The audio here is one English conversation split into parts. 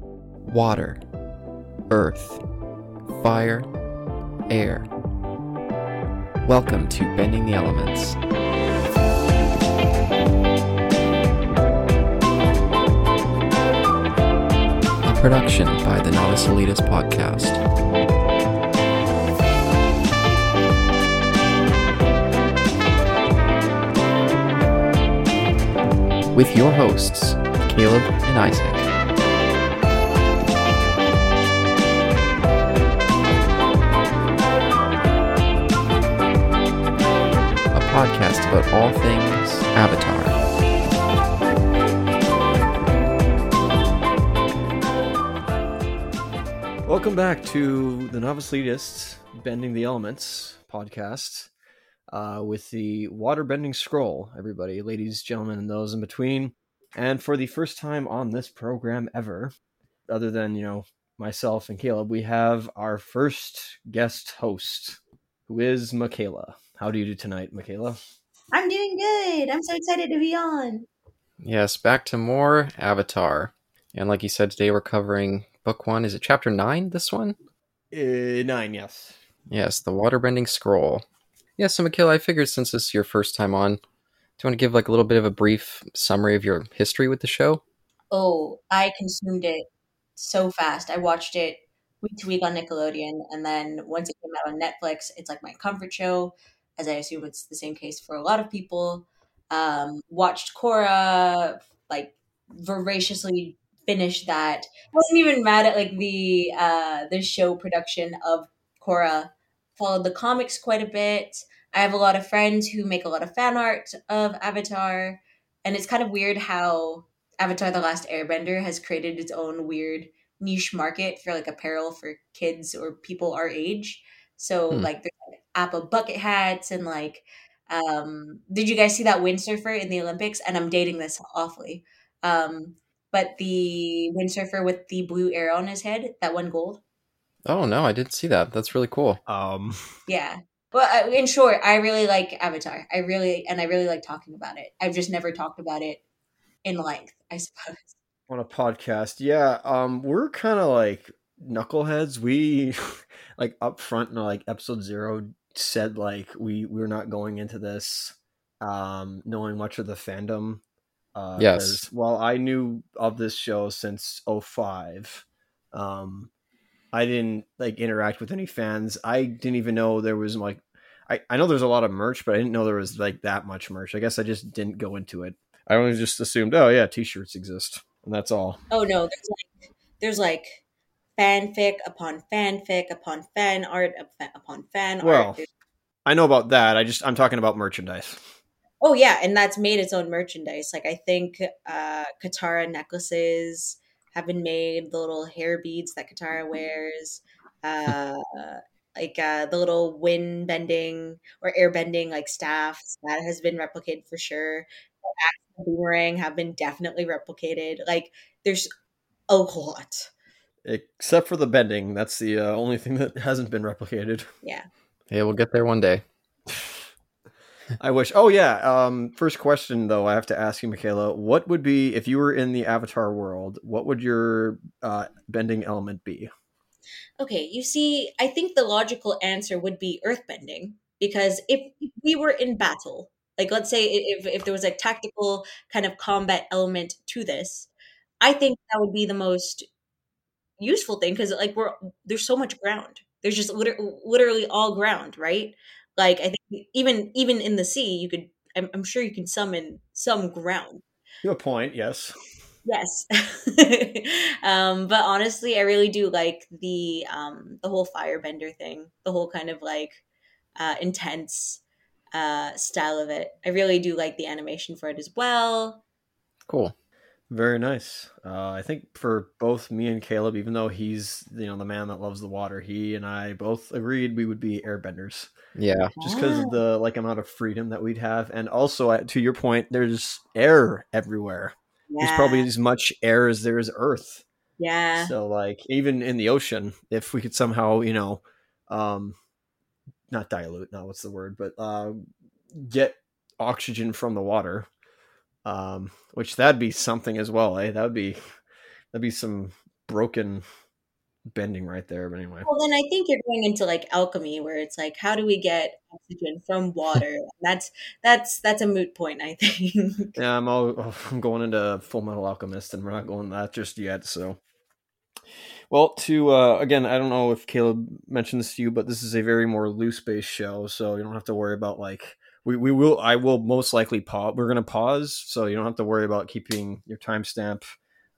water, earth, fire, air. Welcome to Bending the Elements. A production by the Novice Elitist Podcast. With your hosts, Caleb and Isaac. Podcast about all things Avatar. Welcome back to the Novice Elitists Bending the Elements podcast uh, with the water bending scroll, everybody, ladies, gentlemen, and those in between. And for the first time on this program ever, other than, you know, myself and Caleb, we have our first guest host, who is Michaela. How do you do tonight, Michaela? I'm doing good. I'm so excited to be on. Yes, back to more Avatar. And like you said, today we're covering book one. Is it chapter nine, this one? Uh, nine, yes. Yes, the waterbending scroll. Yeah, so Michaela, I figured since this is your first time on, do you want to give like a little bit of a brief summary of your history with the show? Oh, I consumed it so fast. I watched it week to week on Nickelodeon, and then once it came out on Netflix, it's like my comfort show, as I assume it's the same case for a lot of people. Um, watched Korra, like voraciously finish that. I wasn't even mad at like the uh, the show production of Korra. Followed the comics quite a bit. I have a lot of friends who make a lot of fan art of Avatar, and it's kind of weird how Avatar: The Last Airbender has created its own weird niche market for like apparel for kids or people our age. So Hmm. like there's like, Appa bucket hats and like um did you guys see that windsurfer in the Olympics? And I'm dating this awfully. Um but the windsurfer with the blue arrow on his head, that won gold. Oh no, I didn't see that. That's really cool. Um, Yeah. Well, uh, in short, I really like Avatar. I really and I really like talking about it. I've just never talked about it in length, I suppose. on a podcast, yeah, um, we're kind of like knuckleheads. We like up front in like episode zero said like we we're not going into this um knowing much of the fandom. Uh, Yes. 'cause While I knew of this show since 05, um, I didn't like interact with any fans. I didn't even know there was like. I, I know there's a lot of merch, but I didn't know there was like that much merch. I guess I just didn't go into it. I only just assumed, oh yeah, t-shirts exist, and that's all. Oh no, there's like there's like fanfic upon fanfic upon fan art upon fan Well, art. There's- I know about that. I just I'm talking about merchandise. Oh yeah, and that's made its own merchandise. Like I think uh Katara necklaces have been made, the little hair beads that Katara wears, uh like uh the little wind bending or air bending like staffs that has been replicated for sure. The boomerang have been definitely replicated. Like there's a lot. Except for the bending, that's the uh, only thing that hasn't been replicated. Yeah. Yeah, we'll get there one day. I wish. Oh yeah. Um, first question though, I have to ask you, Michaela. What would be if you were in the Avatar world? What would your uh, bending element be? Okay, you see, I think the logical answer would be earthbending because if we were in battle, like let's say if if there was a tactical kind of combat element to this, I think that would be the most useful thing because like we're there's so much ground. There's just liter- literally all ground, right? Like I think even even in the sea, you could. I'm, I'm sure you can summon some ground. You have a point. Yes. Yes. um, but honestly, I really do like the um, the whole firebender thing, the whole kind of like uh, intense uh, style of it. I really do like the animation for it as well. Cool. Very nice. Uh, I think for both me and Caleb, even though he's you know the man that loves the water, he and I both agreed we would be airbenders. Yeah. just because of the like amount of freedom that we'd have and also uh, to your point there's air everywhere there's probably as much air as there is earth yeah. so like even in the ocean if we could somehow you know um not dilute no what's the word but uh get oxygen from the water um which that'd be something as well eh that would be that'd be some broken bending right there. But anyway, Well, then I think you're going into like alchemy, where it's like, how do we get oxygen from water? that's that's that's a moot point, I think. yeah, I'm all oh, I'm going into Full Metal Alchemist, and we're not going that just yet. So, well, to uh, again, I don't know if Caleb mentioned this to you, but this is a very more loose based show, so you don't have to worry about like we, we will I will most likely pause. We're gonna pause, so you don't have to worry about keeping your timestamp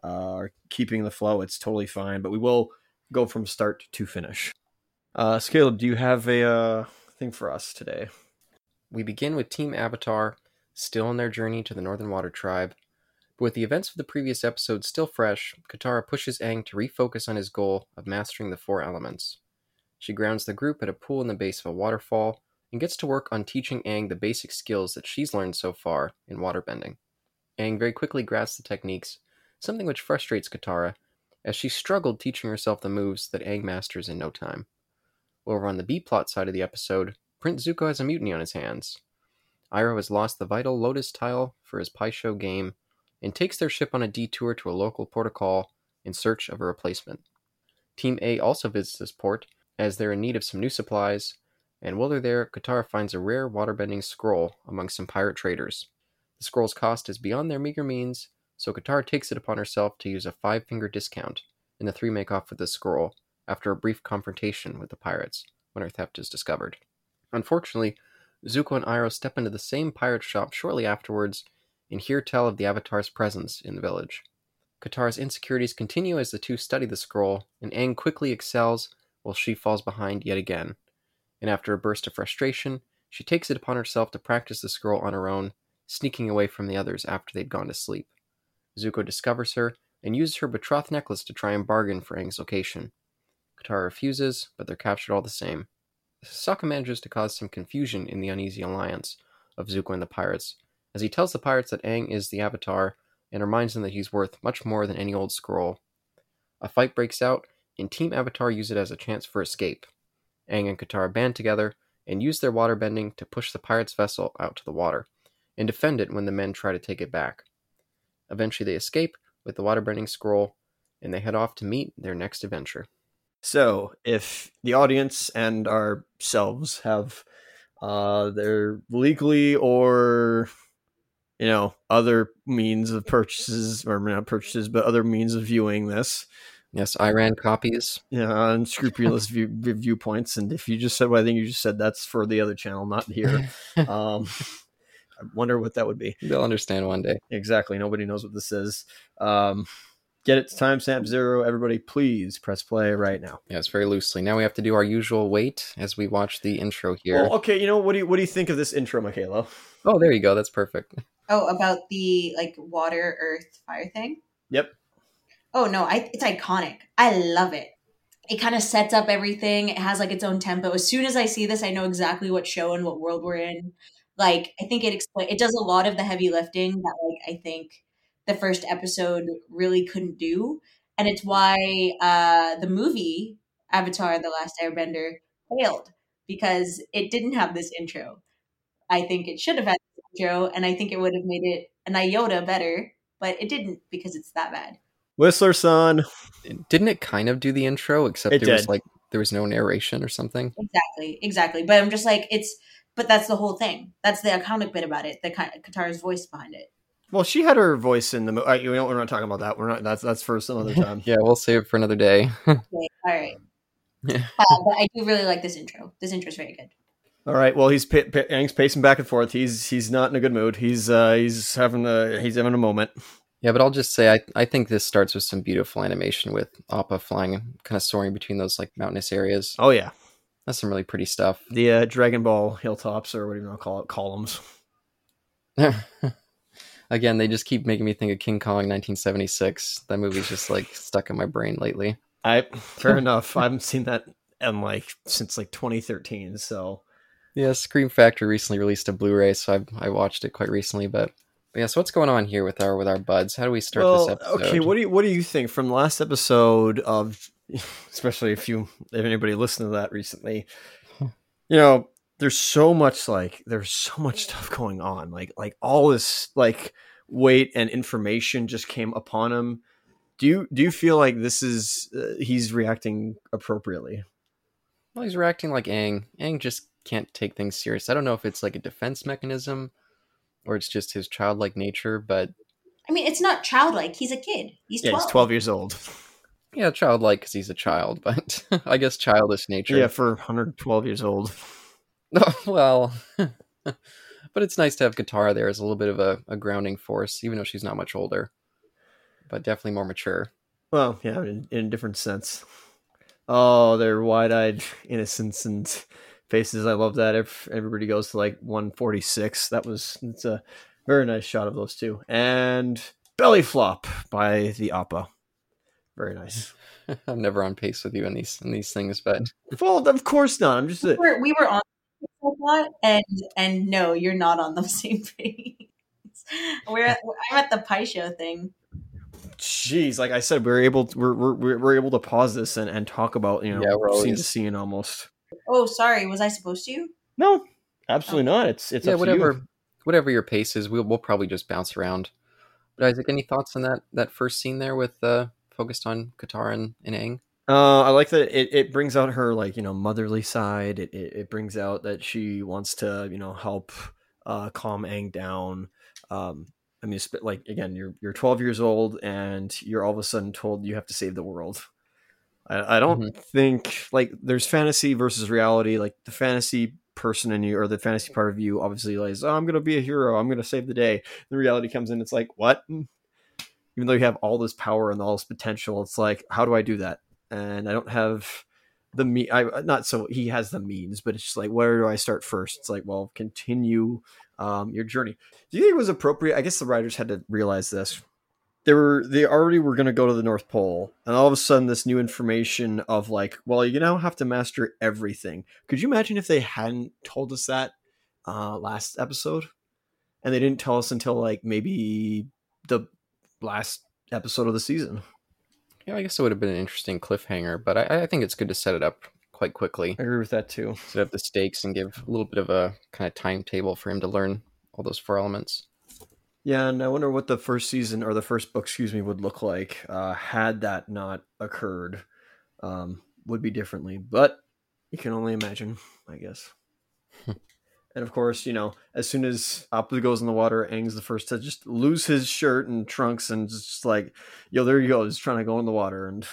uh, or keeping the flow. It's totally fine, but we will go from start to finish. Uh, Caleb, do you have a uh, thing for us today? We begin with Team Avatar, still on their journey to the Northern Water Tribe. But with the events of the previous episode still fresh, Katara pushes Aang to refocus on his goal of mastering the four elements. She grounds the group at a pool in the base of a waterfall and gets to work on teaching Aang the basic skills that she's learned so far in waterbending. Aang very quickly grasps the techniques, something which frustrates Katara, as she struggled teaching herself the moves that Aang masters in no time. Over on the B plot side of the episode, Prince Zuko has a mutiny on his hands. Iroh has lost the vital Lotus tile for his Pai Sho game and takes their ship on a detour to a local port of call in search of a replacement. Team A also visits this port as they're in need of some new supplies, and while they're there, Katara finds a rare waterbending scroll among some pirate traders. The scroll's cost is beyond their meager means, so Katara takes it upon herself to use a five finger discount, and the three make off with the scroll after a brief confrontation with the pirates when her theft is discovered. Unfortunately, Zuko and Iroh step into the same pirate shop shortly afterwards and hear tell of the Avatar's presence in the village. Katara's insecurities continue as the two study the scroll, and Aang quickly excels while she falls behind yet again. And after a burst of frustration, she takes it upon herself to practice the scroll on her own, sneaking away from the others after they'd gone to sleep. Zuko discovers her and uses her betrothed necklace to try and bargain for Aang's location. Katara refuses, but they're captured all the same. Sokka manages to cause some confusion in the uneasy alliance of Zuko and the pirates, as he tells the pirates that Aang is the Avatar and reminds them that he's worth much more than any old scroll. A fight breaks out, and Team Avatar use it as a chance for escape. Aang and Katara band together and use their water bending to push the pirates' vessel out to the water, and defend it when the men try to take it back. Eventually, they escape with the water bending scroll, and they head off to meet their next adventure. So, if the audience and ourselves have uh, their legally or you know other means of purchases or not purchases, but other means of viewing this, Yes, Iran copies. yeah, unscrupulous view, viewpoints, and if you just said what I think you just said, that's for the other channel, not here. um, I wonder what that would be. They'll understand one day. Exactly. Nobody knows what this is. Um, get it to timestamp zero. Everybody, please press play right now. Yes, very loosely. Now we have to do our usual wait as we watch the intro here. Well, okay, you know what do you what do you think of this intro, Michaela? Oh, there you go. That's perfect. Oh, about the like water, earth, fire thing. Yep. Oh no, I, it's iconic. I love it. It kind of sets up everything. It has like its own tempo. As soon as I see this, I know exactly what show and what world we're in. Like, I think it explain it does a lot of the heavy lifting that like I think the first episode really couldn't do, and it's why uh, the movie Avatar: The Last Airbender failed because it didn't have this intro. I think it should have had this intro, and I think it would have made it an iota better, but it didn't because it's that bad. Whistler son. Didn't it kind of do the intro, except It there was like there was no narration or something? Exactly, exactly. But I'm just like it's. But that's the whole thing. That's the iconic bit about it. The Ka- Katara's voice behind it. Well, she had her voice in the movie. You know, we're not talking about that. We're not. That's that's for some other time. Yeah, we'll save it for another day. Okay, all right. Yeah. Uh, but I do really like this intro. This intro is very good. All right. Well, he's pa- pa- Aang's pacing back and forth. He's he's not in a good mood. He's uh he's having a he's having a moment. Yeah, but I'll just say I, I think this starts with some beautiful animation with Appa flying and kind of soaring between those like mountainous areas. Oh yeah, That's some really pretty stuff. the uh, Dragon Ball hilltops or whatever you want to call it, columns. Again, they just keep making me think of King Kong 1976. That movie's just like stuck in my brain lately. I fair enough. I haven't seen that in like since like 2013. So Yeah, Scream Factory recently released a Blu-ray, so I I watched it quite recently. But, but yeah, so what's going on here with our with our buds? How do we start well, this episode? okay. What do you what do you think from the last episode of, especially if you if anybody listened to that recently, you know, there's so much like there's so much stuff going on. Like like all this like weight and information just came upon him. Do you do you feel like this is uh, he's reacting appropriately? Well, he's reacting like Aang. Aang just can't take things serious. I don't know if it's like a defense mechanism or it's just his childlike nature, but I mean, it's not childlike. He's a kid. He's Yeah, 12. he's 12 years old. yeah, childlike because he's a child, but I guess childish nature. Yeah, for 112 years old. well, but it's nice to have Katara there as a little bit of a, a grounding force, even though she's not much older, but definitely more mature. Well, yeah, in, in a different sense. Oh, their wide-eyed innocence and faces. I love that. If everybody goes to like 146, that was it's a very nice shot of those two. And belly flop by the Appa. Very nice. I'm never on pace with you in these in these things, but well, of course not. I'm just we were, we were on a lot, and and no, you're not on the same page. We're at, I'm at the Pai Sho thing. jeez. Like I said, we're able to, we're, we're we're able to pause this and, and talk about you know Yeah, we're scene to scene almost. Oh, sorry. Was I supposed to? No, absolutely not. It's it's yeah, up to you. whatever whatever your pace is, we'll we'll probably just bounce around. But Isaac, any thoughts on that that first scene there with uh focused on Katara and, and Aang? Uh, I like that it, it brings out her like you know motherly side. It, it it brings out that she wants to you know help uh, calm Aang down. Um, I mean, sp- like again, you're you're 12 years old and you're all of a sudden told you have to save the world. I, I don't mm-hmm. think like there's fantasy versus reality. Like the fantasy person in you or the fantasy part of you obviously like, oh, I'm gonna be a hero. I'm gonna save the day. The reality comes in. It's like what? Mm. Even though you have all this power and all this potential, it's like how do I do that? and I don't have the me. I uh, not so he has the means, but it's just like where do I start first? It's like well, continue um, your journey. Do you think it was appropriate? I guess the writers had to realize this. They were they already were going to go to the North Pole, and all of a sudden, this new information of like, well, you now have to master everything. Could you imagine if they hadn't told us that uh, last episode, and they didn't tell us until like maybe the last episode of the season? Yeah, I guess it would have been an interesting cliffhanger, but I, I think it's good to set it up quite quickly. I agree with that too. Set up the stakes and give a little bit of a kind of timetable for him to learn all those four elements. Yeah, and I wonder what the first season or the first book, excuse me, would look like uh, had that not occurred. Um, would be differently, but you can only imagine, I guess. and of course, you know, as soon as Appa goes in the water, Aang's the first to just lose his shirt and trunks and just like, yo, there you go, just trying to go in the water, and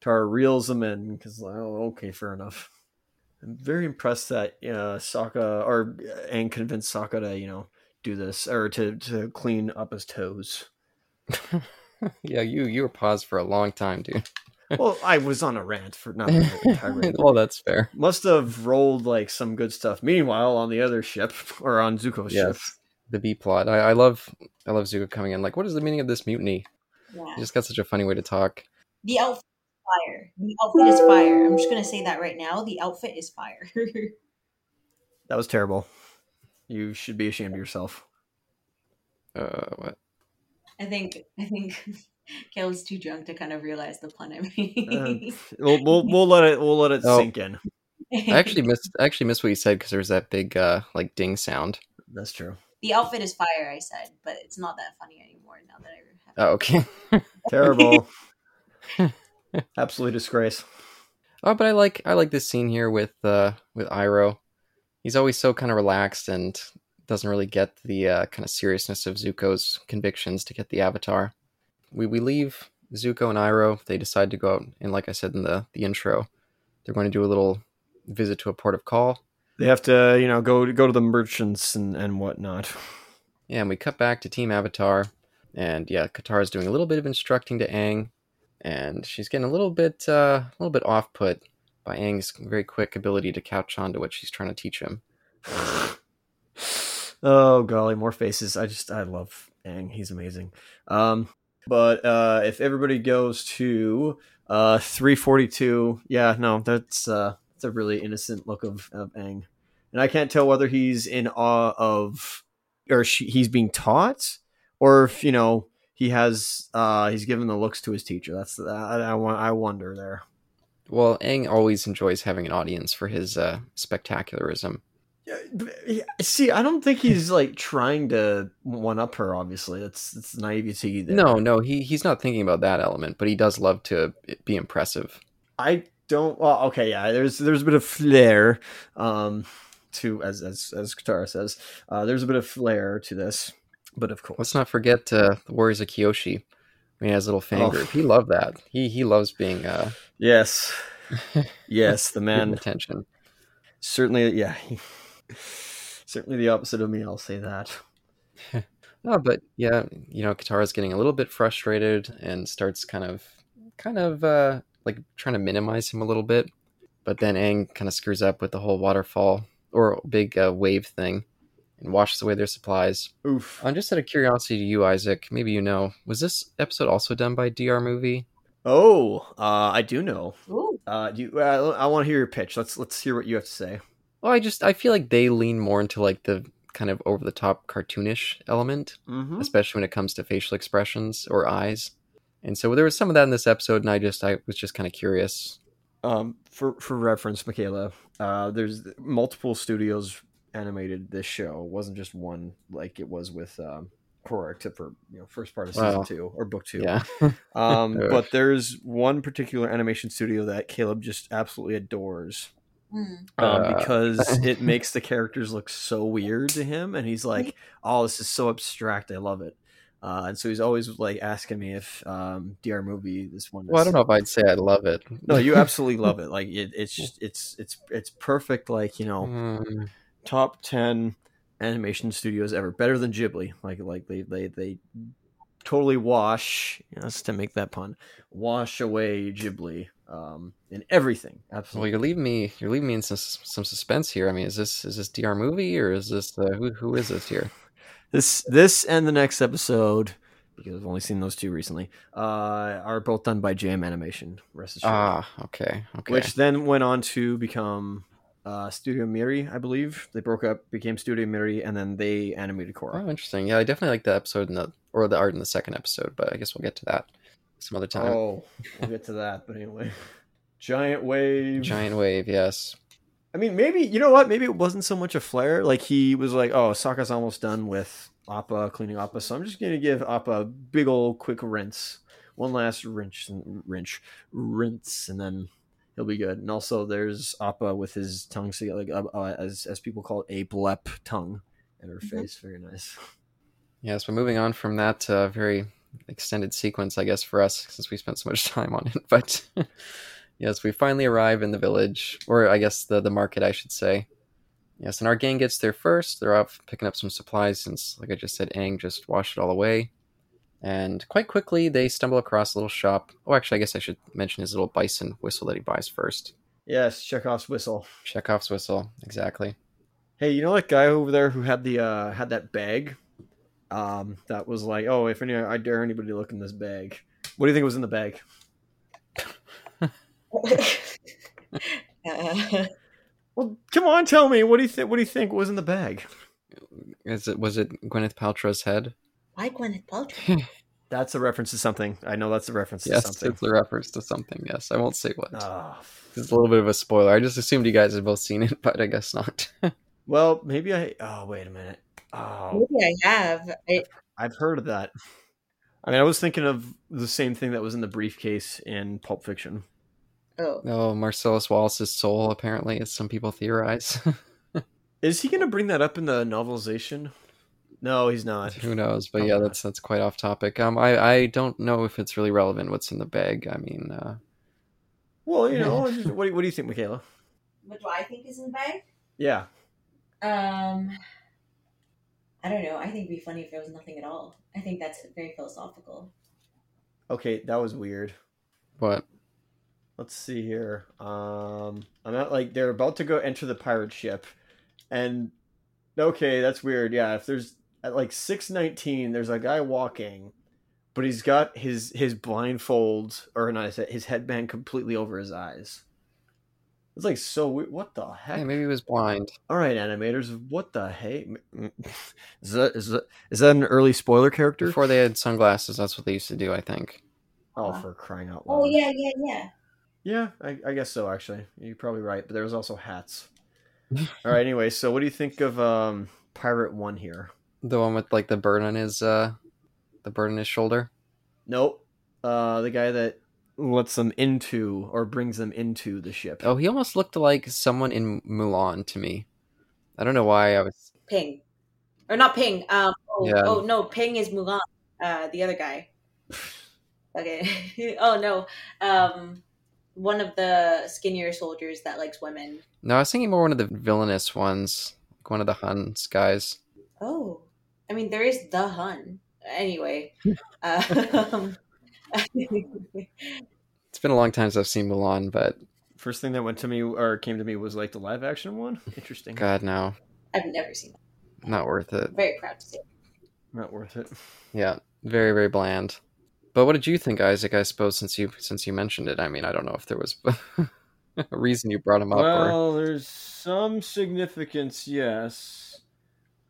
Tara reels him in because, oh, okay, fair enough. I'm very impressed that uh, Sokka or Aang convinced Sokka to, you know, do this or to to clean up his toes. yeah, you you were paused for a long time, dude. Well, I was on a rant for not a well, that's fair. Must have rolled like some good stuff. Meanwhile, on the other ship or on Zuko's ship, the B plot. I, I love I love Zuko coming in. Like, what is the meaning of this mutiny? Yeah. He just got such a funny way to talk. The outfit is fire. The outfit is fire. I'm just gonna say that right now. The outfit is fire. that was terrible. You should be ashamed of yourself. Uh, what? I think I think Caleb's too drunk to kind of realize the pun I Uh, we'll, we'll we'll let it we'll let it Oh. sink in. I actually missed I actually missed what you said because there was that big uh like ding sound. That's true. the outfit is fire. I said, but it's not that funny anymore now that I have. Oh, okay. Terrible. Absolutely disgrace. Oh, but I like I like this scene here with uh with Iroh. He's always so kind of relaxed and doesn't really get the uh, kind of seriousness of Zuko's convictions to get the Avatar. We we leave Zuko and Iroh. They decide to go out and, like I said in the the intro, they're going to do a little visit to a port of call. They have to, you know, go go to the merchants and and whatnot. Yeah, and we cut back to Team Avatar, and yeah, Katara's doing a little bit of instructing to Aang, and she's getting a little bit uh, a little bit off put by Aang's very quick ability to catch on to what she's trying to teach him. oh golly, more faces. I just I love Aang. He's amazing. Um, but uh, if everybody goes to uh 342, yeah, no, that's uh that's a really innocent look of, of Aang, and I can't tell whether he's in awe of or she, he's being taught, or if you know he has uh he's given the looks to his teacher. That's I I, I wonder there. Well, Aang always enjoys having an audience for his uh, spectacularism. See, I don't think he's like trying to one up her. Obviously, that's that's naivety. There. No, no, he he's not thinking about that element, but he does love to be impressive. I don't. Well, okay, yeah. There's there's a bit of flair, um, to as as as Katara says. Uh, there's a bit of flair to this, but of course, Let's not forget uh, the Warriors of Kyoshi. He has a little fan Oh. group, he loved that. He he loves being uh, yes, yes. The man attention. certainly, yeah. certainly the opposite of me. I'll say that. No, but yeah, you know, Katara's getting a little bit frustrated and starts kind of, kind of uh, like trying to minimize him a little bit. But then Aang kind of screws up with the whole waterfall or big uh, wave thing and washes away their supplies. Oof. I'm just out of curiosity to you, Isaac. Maybe you know, was this episode also done by DR Movie? Oh, uh, I do know. Ooh. Uh, do you, uh, I want to hear your pitch. Let's let's hear what you have to say. Well, I just I feel like they lean more into like the kind of over the top cartoonish element. Mm-hmm. especially when it comes to facial expressions or eyes. And so there was some of that in this episode, and I just I was just kind of curious. Um, for for reference, Michaela, uh, there's multiple studios animated this show. It wasn't just one like it was with um, Korra, except for you know first part of season Wow. two or book two. Yeah, Um, but there's one particular animation studio that Caleb just absolutely adores. Mm. Um, Uh. because it makes the characters look so weird to him, and he's like, "Oh, this is so abstract. I love it." Uh, and so he's always like asking me if um, DR movie this one. well, I don't know if I'd say I love it. No, you absolutely love it. Like it, it's just it's it's it's perfect. Like you know, Mm, top ten animation studios ever. Better than Ghibli. Like like they they they totally wash. Yes, to make that pun, wash away Ghibli um, in everything. Absolutely well, you're leaving me. You're leaving me in some some suspense here. I mean, is this is this DR movie or is this uh, who who is this here? This this and the next episode. Because I've only seen those two recently. Uh, are both done by JM Animation. Rest assured. Ah, okay, okay. which then went on to become uh, Studio Mir, I believe. They broke up, became Studio Mir, and then they animated Korra. oh, interesting. Yeah, I definitely like the episode in the or the art in the second episode, but I guess we'll get to that some other time. Oh, we'll get to that. But anyway, giant wave. Giant wave, yes. I mean, maybe you know what? Maybe it wasn't so much a flare. Like he was like, "Oh, Sokka's almost done with Appa cleaning Appa, so I'm just gonna give Appa a big old quick rinse, one last rinse, and rinse, rinse, and then he'll be good." And also, there's Appa with his tongue, so like uh, uh, as as people call it, a blep tongue in her Mhm. face. Very nice. Yes, but moving on from that uh, very extended sequence, I guess, for us, since we spent so much time on it. But yes, we finally arrive in the village, or I guess the, the market, I should say. Yes, and our gang gets there first. They're off picking up some supplies since, like I just said, Aang just washed it all away. And quite quickly, they stumble across a little shop. Oh, actually, I guess I should mention his little bison whistle that he buys first. Yes, Chekhov's whistle. Chekhov's whistle, exactly. Hey, you know that guy over there who had the uh had that bag? Um, that was like, oh, if any, I dare anybody to look in this bag. What do you think was in the bag? Uh, Well, come on, tell me. What do you think? What do you think was in the bag? Is it was it Gwyneth Paltrow's head? Why Gwyneth Paltrow? That's a reference to something. I know that's a reference to Yes, something. it's a reference to something. Yes, I won't say what. Ah, It's a little bit of a spoiler. I just assumed you guys had both seen it, but I guess not. well, maybe I. Oh, wait a minute. Oh, Maybe I have. I, I've heard of that. I mean, I was thinking of the same thing that was in the briefcase in Pulp Fiction. oh, oh, Marcellus Wallace's soul, apparently, as some people theorize. Is he going to bring that up in the novelization? No, he's not. Who knows? But Oh, yeah, that's that's quite off topic. Um, I I don't know if it's really relevant what's in the bag. I mean, uh, Well, you know, just- what do you, what do you think, Michaela? what do I think is in the bag? Yeah. Um, I don't know. I think it'd be funny if there was nothing at all. I think that's very philosophical. Okay, that was weird. what? Let's see here. Um, I'm not like they're about to go enter the pirate ship, and okay, that's weird. Yeah, if there's at like six nineteen, there's a guy walking, but he's got his his blindfold or not his, his headband completely over his eyes. It's like so weird. What the heck? Hey, maybe he was blind. All right, animators, what the heck? Is that is that is that an early spoiler character? Before they had sunglasses, that's what they used to do. I think. Oh, for crying out loud! Oh yeah, yeah, yeah. Yeah, I, I guess so. Actually, you're probably right. But there was also hats. All right. Anyway, so what do you think of um, Pirate One here? The one with like the bird on his uh the bird on his shoulder. Nope. Uh, the guy that lets them into or brings them into the ship. Oh, he almost looked like someone in Mulan to me. I don't know why I was Ping, or not Ping. Um, oh, Yeah. oh no, Ping is Mulan. Uh, the other guy. Okay. oh no. Um, one of the skinnier soldiers that likes women. No, I was thinking more one of the villainous ones. Like one of the Huns guys. Oh, I mean, there is the Hun. Anyway, um, It's been a long time since I've seen Mulan, but First thing that went to me or came to me was like the live action one. Interesting. God no. I've never seen that. Not worth it. Very proud to say. Not worth it. Yeah. Very, very bland. But what did you think, Isaac, I suppose since you since you mentioned it? I mean, I don't know if there was a reason you brought him up or Well, there's some significance, yes.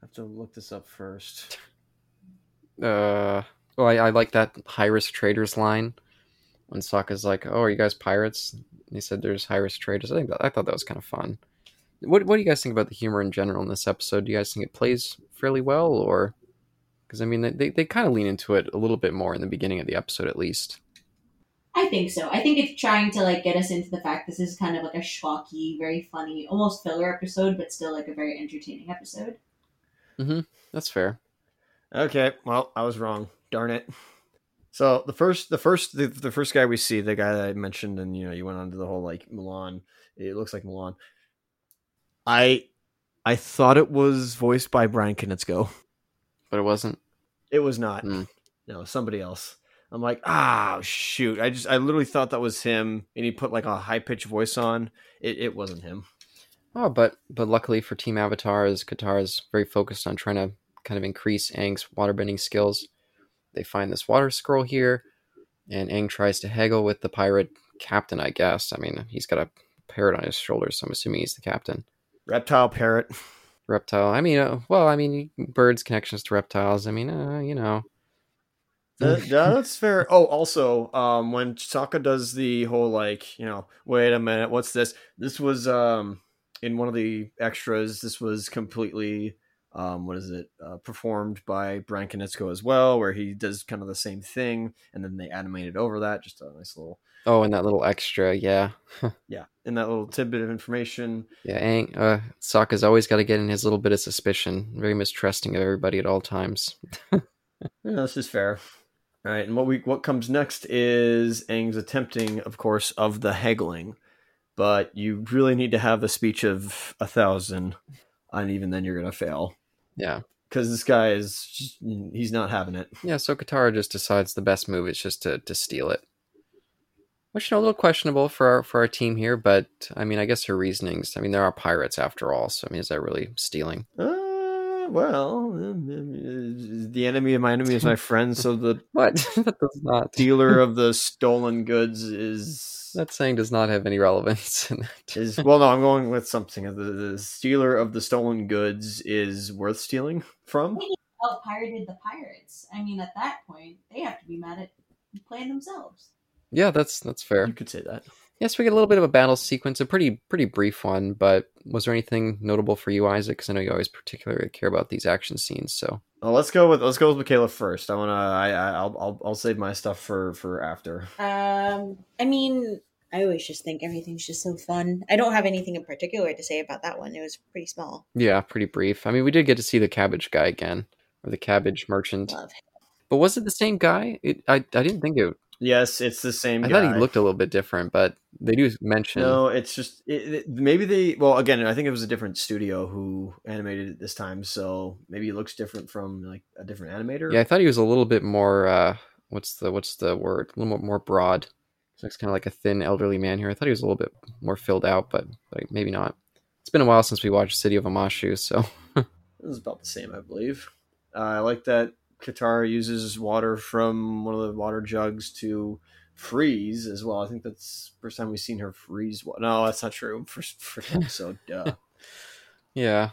I have to look this up first. uh well I, I like that high risk traders line when Sokka's like, Oh, are you guys pirates? And he said there's high risk traders. I think that, I thought that was kind of fun. What what do you guys think about the humor in general in this episode? Do you guys think it plays fairly well or because I mean they, they, they kind of lean into it a little bit more in the beginning of the episode at least. I think so. I think it's trying to like get us into the fact this is kind of like a schlocky, very funny, almost filler episode, but still like a very entertaining episode. That's fair. Okay, well, I was wrong. Darn it. So the first, the first, the, the first guy we see, the guy that I mentioned, and you know, you went on to the whole like Mulan. It looks like Mulan. I, I thought it was voiced by Brian Konietzko. But it wasn't. It was not. Hmm. No, somebody else. I'm like, ah, shoot. I just, I literally thought that was him, and he put like a high pitched voice on. It, it wasn't him. Oh, but but luckily for Team Avatar, as Katara is very focused on trying to kind of increase Aang's waterbending skills, they find this water scroll here, and Aang tries to haggle with the pirate captain. I guess. I mean, he's got a parrot on his shoulder, so I'm assuming he's the captain. Reptile parrot. Reptile. I mean, uh, well, I mean, birds' connections to reptiles. I mean, uh, you know. Uh, yeah, that's fair. Oh, also, um, when Sokka does the whole like, you know, wait a minute, what's this? This was um in one of the extras. This was completely, um, what is it? Uh, performed by Brian Konietzko as well, where he does kind of the same thing, and then they animated over that. Just a nice little, Oh, and that little extra, yeah, yeah, and that little tidbit of information. yeah. Aang, uh, Sokka's always got to get in his little bit of suspicion. Very mistrusting of everybody at all times. Yeah, this is fair. All right, and what we what comes next is Aang's attempting, of course, of the haggling, but you really need to have a speech of a thousand, and even then you're gonna fail Yeah. because this guy is just, he's not having it. Yeah, so Katara just decides the best move is just to, to steal it. Which you know, a little questionable for our for our team here, but I mean I guess her reasonings I mean there are pirates after all, so I mean is that really stealing? Uh, well, the enemy of my enemy is my friend, so the What? that does not dealer of the stolen goods is that saying does not have any relevance in that. is well. No, I'm going with something. The, the stealer of the stolen goods is worth stealing from. Out pirated the pirates. I mean, at that point, they have to be mad at playing themselves. Yeah, that's that's fair. You could say that. Yes, we get a little bit of a battle sequence, a pretty pretty brief one, but was there anything notable for you, Isaac? Because I know you always particularly care about these action scenes. So Well, let's go with let's go with Michaela first. I wanna I, I I'll, I'll I'll save my stuff for for after. Um, I mean, I always just think everything's just so fun. I don't have anything in particular to say about that one. It was pretty small. yeah, pretty brief. I mean, we did get to see the cabbage guy again, or the cabbage merchant. Love. But was it the same guy? It, I I didn't think it. Yes, it's the same. I guy. thought he looked a little bit different, but they do mention. No, it's just it, it- maybe they. Well, again, I think it was a different studio who animated it this time, so maybe it looks different from like a different animator. Yeah, I thought he was a little bit more. Uh, what's the what's the word? A little more, more broad. So it's kind of like a thin elderly man here. I thought he was a little bit more filled out, but, but maybe not. It's been a while since we watched City of Omashu, so it was about the same, I believe. Uh, I like that Katara uses water from one of the water jugs to freeze as well. I think that's the first time we've seen her freeze. No, that's not true. First, first episode, duh. yeah,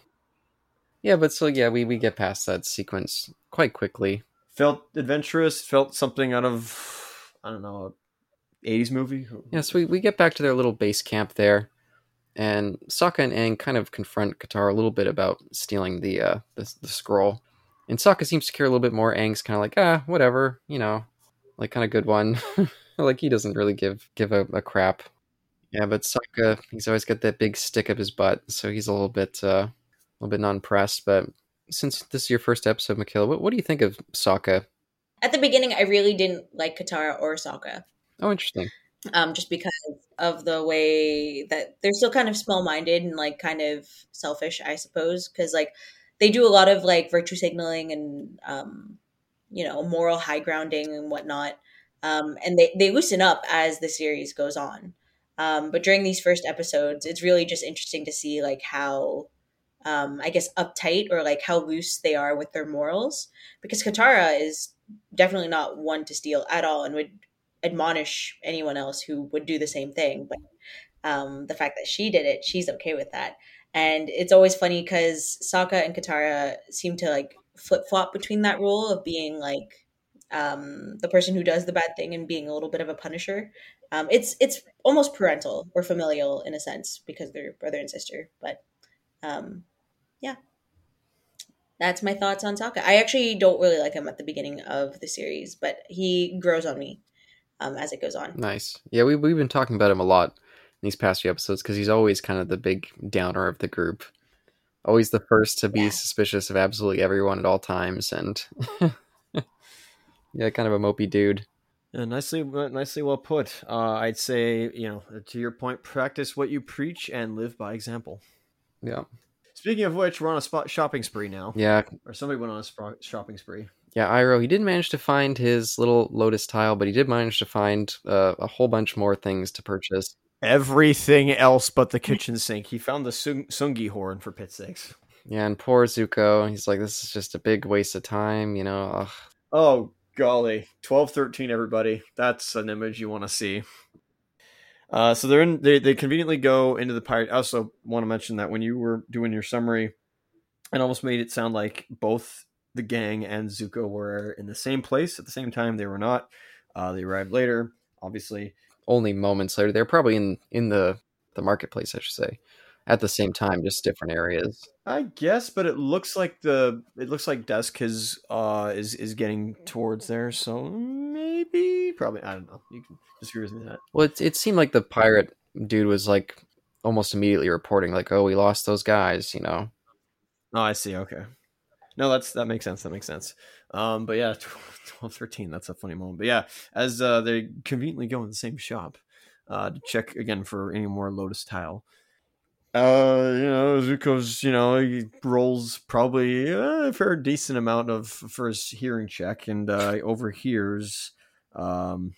yeah. But so yeah, we we get past that sequence quite quickly. Felt adventurous. Felt something out of I don't know, '80s movie. Yeah, so we, we get back to their little base camp there, and Sokka and Aang kind of confront Katara a little bit about stealing the uh, the, the scroll. And Sokka seems to care a little bit more. Aang's kind of like, ah, whatever, you know, like kind of good one. like he doesn't really give give a, a crap. Yeah, but Sokka, he's always got that big stick up his butt, so he's a little bit uh, a little bit non pressed. But since this is your first episode, Michaela, what, what do you think of Sokka? At the beginning, I really didn't like Katara or Sokka. Oh, interesting. Um, just because of the way that they're still kind of small-minded and like kind of selfish, I suppose. Because like they do a lot of like virtue signaling and um, you know moral high grounding and whatnot. Um, and they they loosen up as the series goes on. Um, but during these first episodes, it's really just interesting to see like how um, I guess uptight or like how loose they are with their morals because Katara is definitely not one to steal at all and would admonish anyone else who would do the same thing. But um, the fact that she did it, she's okay with that. And it's always funny because Sokka and Katara seem to like flip flop between that role of being like um, the person who does the bad thing and being a little bit of a punisher. Um, it's it's almost parental or familial in a sense because they're brother and sister. But um, yeah, that's my thoughts on Sokka. I actually don't really like him at the beginning of the series, but he grows on me um, as it goes on. Nice. Yeah, we we've been talking about him a lot these past few episodes because he's always kind of the big downer of the group. Always the first to be Yeah. suspicious of absolutely everyone at all times, and yeah, kind of a mopey dude. Yeah, nicely, nicely well put. Uh, I'd say, you know, to your point, practice what you preach and live by example. Yeah, Speaking of which, we're on a spot shopping spree now, yeah, or somebody went on a spro- shopping spree. yeah. Iroh, he didn't manage to find his little lotus tile, but he did manage to find uh, a whole bunch more things to purchase. Everything else but the kitchen sink. He found the sung- tsungi horn for pit's sakes. Yeah, and poor Zuko, he's like, this is just a big waste of time, you know. Ugh. Oh golly, twelve thirteen, everybody. That's an image you want to see. Uh, so they're in. They, they conveniently go into the pirate. I also want to mention that when you were doing your summary, it almost made it sound like both the gang and Zuko were in the same place at the same time. They were not. Uh, they arrived later, obviously. Only moments later, they're probably in in the the marketplace, I should say, at the same time, just different areas. I guess, but it looks like the it looks like dusk is uh is is getting towards there. So maybe, probably, I don't know. You can disagree with me that. Well, it, it seemed like the pirate dude was like almost immediately reporting, like, "Oh, we lost those guys," you know. Oh, I see. Okay. No, that's that makes sense. That makes sense. Um, but yeah, 12, 13, That's a funny moment. But yeah, as uh, they conveniently go in the same shop uh, to check again for any more Lotus tile. Uh, you know, Zuko's, you know, he rolls probably a fair decent amount of for his hearing check, and uh, he overhears, um,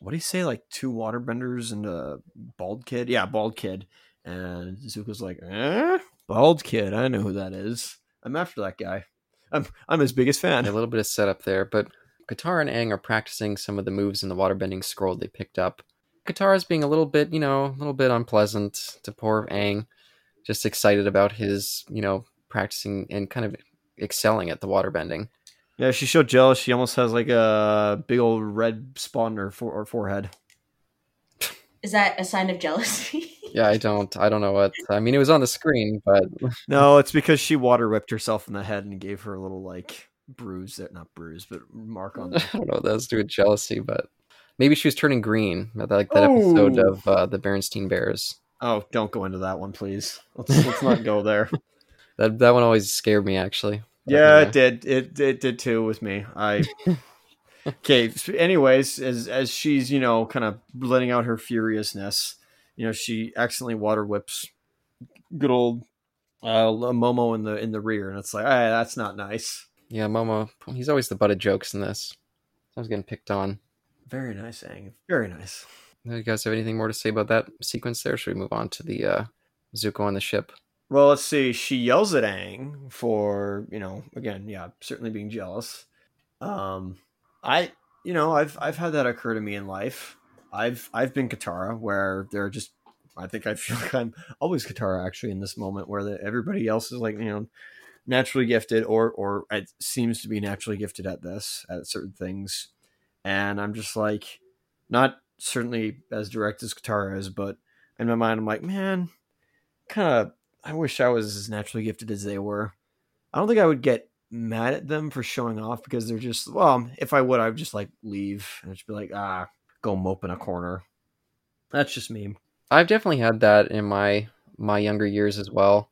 what do you say, like two waterbenders and a bald kid? Yeah, bald kid. And Zuko's like, eh, bald kid. I know who that is. I'm after that guy. I'm I'm his biggest fan. a little bit of setup there, but Katara and Aang are practicing some of the moves in the waterbending scroll they picked up. Katara's being a little bit, you know, a little bit unpleasant to poor Aang, just excited about his, you know, practicing and kind of excelling at the waterbending. Yeah, she's so jealous. She almost has like a big old red spot on her for- or forehead. Is that a sign of jealousy? Yeah, I don't, I don't know what. I mean, it was on the screen, but No, it's because she water whipped herself in the head and gave her a little like bruise That not bruise, but mark on. I don't know what that has to jealousy. But maybe she was turning green, like that episode Oh. of uh, the Berenstein Bears. Oh, don't go into that one, please. Let's let's not go there. That that one always scared me, actually. Yeah, it did. It it did too with me. I okay. Anyways, as as she's you know kind of letting out her furiousness, you know she accidentally water whips good old uh, Momo in the in the rear, and it's like, hey, that's not nice. Yeah, Momo, he's always the butt of jokes in this. I was getting picked on. Very nice, Aang. Very nice. You guys have anything more to say about that sequence there? Should we move on to the uh, Zuko on the ship? Well, let's see. She yells at Aang for you know again, yeah, certainly being jealous. Um, I you know I've I've had that occur to me in life. I've I've been Katara where they're just I think I feel like I'm always Katara actually in this moment where the, everybody else is like you know naturally gifted or or it seems to be naturally gifted at this at certain things, and I'm just like not certainly as direct as Katara is, but in my mind I'm like man kind of I wish I was as naturally gifted as they were. I don't think I would get mad at them for showing off because they're just well, if I would, I would just like leave and just be like, ah, go mope in a corner. That's just me. I've definitely had that in my my younger years as well.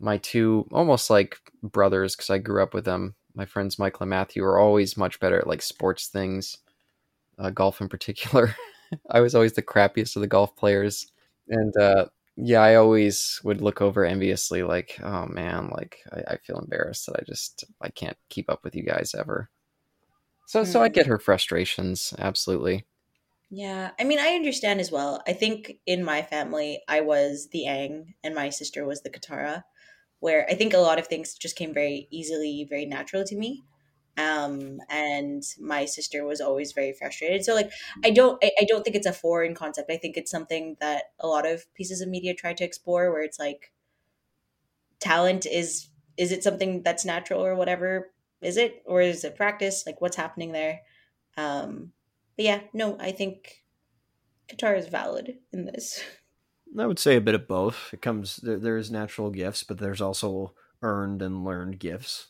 My two almost like brothers because I grew up with them. My friends Michael and Matthew are always much better at like sports things, uh, golf in particular. I was always the crappiest of the golf players, and uh, yeah, I always would look over enviously, like, oh man, like I, I feel embarrassed that I just I can't keep up with you guys ever. So, so I Hmm. get her frustrations, absolutely. Yeah, I mean, I understand as well. I think in my family, I was the Aang and my sister was the Katara, where I think a lot of things just came very easily, very natural to me. Um, and my sister was always very frustrated. So, like, I don't, I, I don't think it's a foreign concept. I think it's something that a lot of pieces of media try to explore, where it's like, talent is is it something that's natural or whatever? Is it or is it practice? Like, what's happening there? Um, but yeah, no, I think Katara is valid in this. I would say a bit of both. It comes there, there's natural gifts, but there's also earned and learned gifts.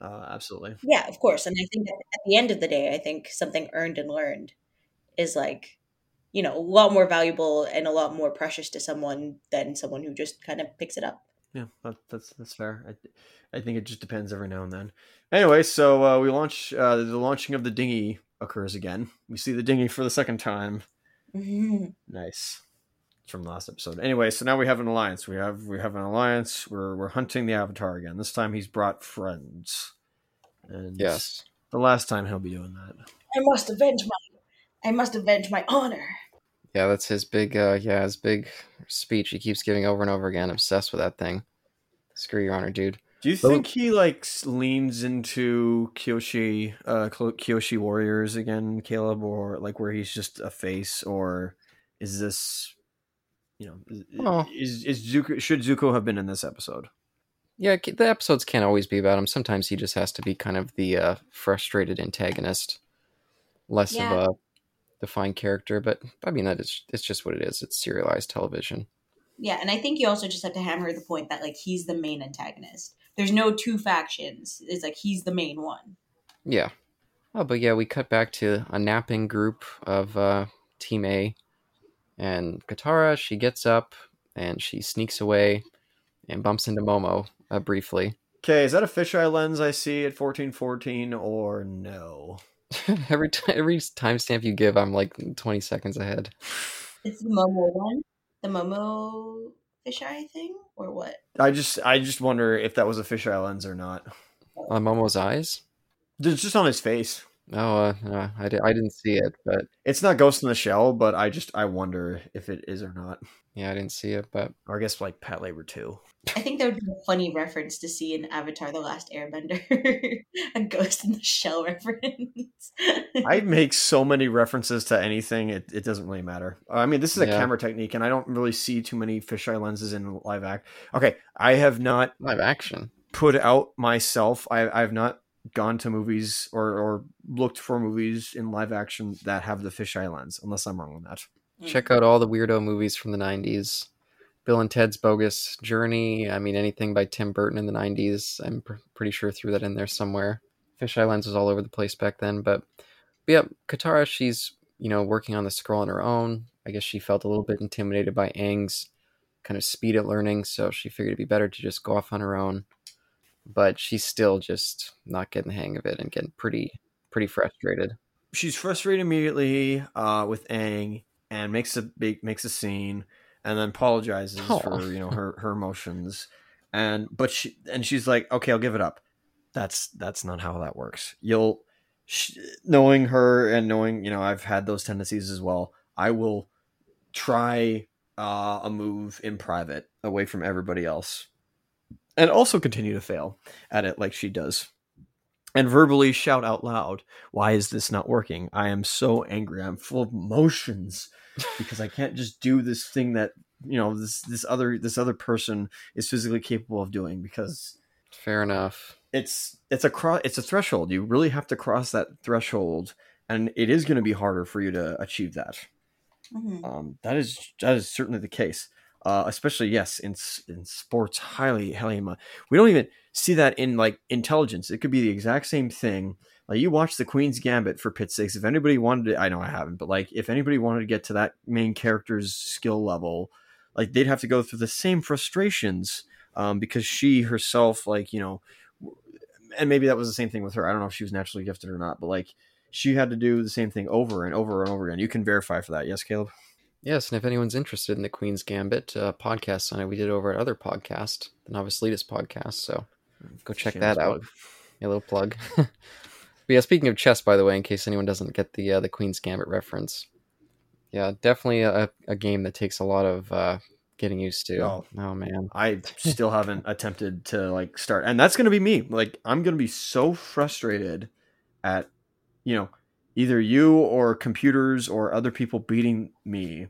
Uh, absolutely. Yeah, of course. And I think that at the end of the day, I think something earned and learned is like, you know, a lot more valuable and a lot more precious to someone than someone who just kind of picks it up. Yeah, that, that's that's fair. I, I think it just depends every now and then. Anyway, so uh, we launch uh, the launching of the dinghy occurs again. We see the dinghy for the second time. Nice. It's from the last episode. Anyway, so now we have an alliance. We have we have an alliance. We're we're hunting the Avatar again. This time he's brought friends. And Yes. the last time he'll be doing that. I must avenge my I must avenge my honor. Yeah, that's his big uh yeah, his big speech he keeps giving over and over again. Obsessed with that thing. Screw your honor, dude. Do you Well- think he like leans into Kyoshi, uh, Kyo- Kyoshi Warriors again, Caleb, or like where he's just a face, or is this, you know, is, Oh. is is Zuko? Should Zuko have been in this episode? Yeah, the episodes can't always be about him. Sometimes he just has to be kind of the uh, frustrated antagonist, less Yeah. of a defined character. But I mean, that is it's just what it is. It's serialized television. Yeah, and I think you also just have to hammer the point that like he's the main antagonist. There's no two factions. It's like he's the main one. Yeah. Oh, but yeah, we cut back to a napping group of uh, Team A, and Katara. She gets up and she sneaks away and bumps into Momo uh, briefly. Okay, is that a fisheye lens I see at fourteen fourteen, or no? every time, every timestamp you give, I'm like 20 seconds ahead. It's the Momo one, the Momo fisheye thing, or what? I just I just wonder if that was a fisheye lens or not. On Momo's eyes? It's just on his face. Oh, uh, uh, I, di- I didn't see it, but It's not Ghost in the Shell, but I just I wonder if it is or not. yeah, I didn't see it. But Or I guess like Patlabor too. I think that would be a funny reference to see in Avatar: The Last Airbender, a Ghost in the Shell reference. I make so many references to anything, it, it doesn't really matter. I mean, this is a Yeah. camera technique, and I don't really see too many fisheye lenses in live act. Okay, I have not live action. put out myself. I, I have not gone to movies or, or looked for movies in live action that have the fisheye lens, unless I'm wrong on that. Hmm. Check out all the weirdo movies from the 90s. Bill and Ted's Bogus Journey. I mean, anything by Tim Burton in the 90s. I'm pr- pretty sure threw that in there somewhere. Fisheye lens was all over the place back then. But, but yeah, Katara, she's, you know, working on the scroll on her own. I guess she felt a little bit intimidated by Aang's kind of speed at learning. So she figured it'd be better to just go off on her own. But she's still just not getting the hang of it and getting pretty, pretty frustrated. she's frustrated immediately uh, with Aang and makes a big makes a scene and then apologizes Aw. for you know her her emotions and but she and she's like okay I'll give it up that's that's not how that works you'll sh- knowing her and knowing you know I've had those tendencies as well I will try uh, a move in private away from everybody else and also continue to fail at it like she does. And verbally shout out loud why is this not working? I am so angry. I'm full of emotions because i can't just do this thing that you know this this other this other person is physically capable of doing because Fair enough. it's it's a cro- it's a threshold. You really have to cross that threshold and it is going to be harder for you to achieve that. Mhm. um, that is that is certainly the case uh, especially yes in in sports highly highly we don't even see that in like intelligence it could be the exact same thing like you watch the queen's gambit for pit's sakes if anybody wanted to i know i haven't but like if anybody wanted to get to that main character's skill level like they'd have to go through the same frustrations um, because she herself like you know and maybe that was the same thing with her i don't know if she was naturally gifted or not but like she had to do the same thing over and over and over again you can verify for that yes caleb Yes, and if anyone's interested in the Queen's Gambit uh, podcast on it, we did over at other podcast, the Novice Leaders podcast. So go check Shameless that out. Plug. A little plug. but yeah, speaking of chess, by the way, in case anyone doesn't get the uh, the Queen's Gambit reference, yeah, definitely a, a game that takes a lot of uh, getting used to. Oh, oh man, I still haven't attempted to like start, and that's gonna be me. Like I'm gonna be so frustrated at you know either you or computers or other people beating me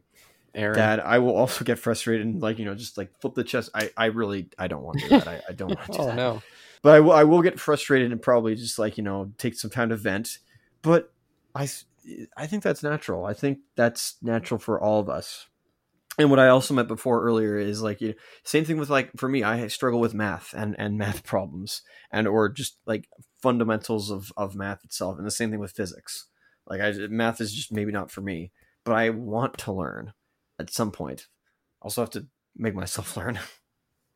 Aaron. that I will also get frustrated and like you know just like flip the chest. I I really I don't want to do that. I, I don't want to do oh, that. no. But I will I will get frustrated and probably just like you know take some time to vent. But I I think that's natural. I think that's natural for all of us. And what I also meant before earlier is like you know, same thing with like for me I struggle with math and and math problems and or just like fundamentals of of math itself and the same thing with physics. Like I math is just maybe not for me, but I want to learn at some point. Also have to make myself learn.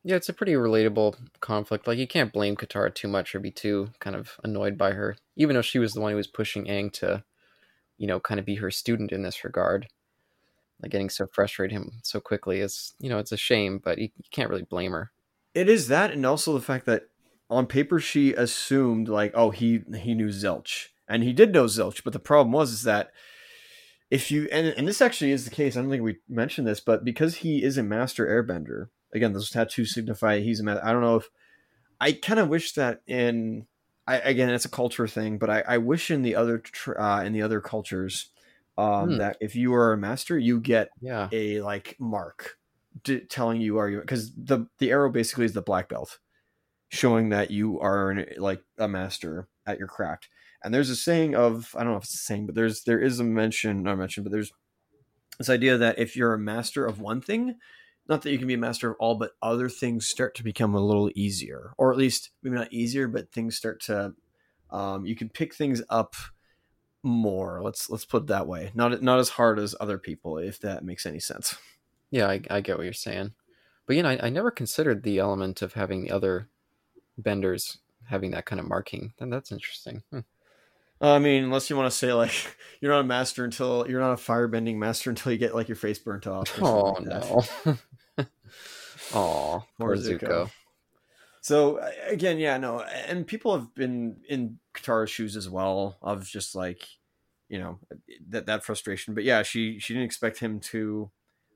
Yeah, it's a pretty relatable conflict. Like you can't blame Katara too much or be too kind of annoyed by her, even though she was the one who was pushing Aang to, you know, kind of be her student in this regard. Like getting so frustrated him so quickly is, you know, it's a shame, but you, you can't really blame her. It is that, and also the fact that on paper she assumed like, oh, he he knew Zelch, and he did know Zelch, but the problem was is that if you and, and this actually is the case i don't think we mentioned this but because he is a master airbender again those tattoos signify he's a master i don't know if i kind of wish that in I, again it's a culture thing but i, I wish in the other uh, in the other cultures um, hmm. that if you are a master you get yeah. a like mark d- telling you are you because the the arrow basically is the black belt showing that you are an, like a master at your craft and there's a saying of I don't know if it's a saying, but there's there is a mention, not mention, but there's this idea that if you're a master of one thing, not that you can be a master of all, but other things start to become a little easier, or at least maybe not easier, but things start to um, you can pick things up more. Let's let's put it that way. Not not as hard as other people, if that makes any sense. Yeah, I, I get what you're saying, but you know, I, I never considered the element of having the other benders having that kind of marking. And that's interesting. Hmm. I mean, unless you want to say like you're not a master until you're not a firebending master until you get like your face burnt off. Oh no. Oh, poor Zuko. Zuko. So again, yeah, no, and people have been in Katara's shoes as well of just like, you know, that that frustration. But yeah, she she didn't expect him to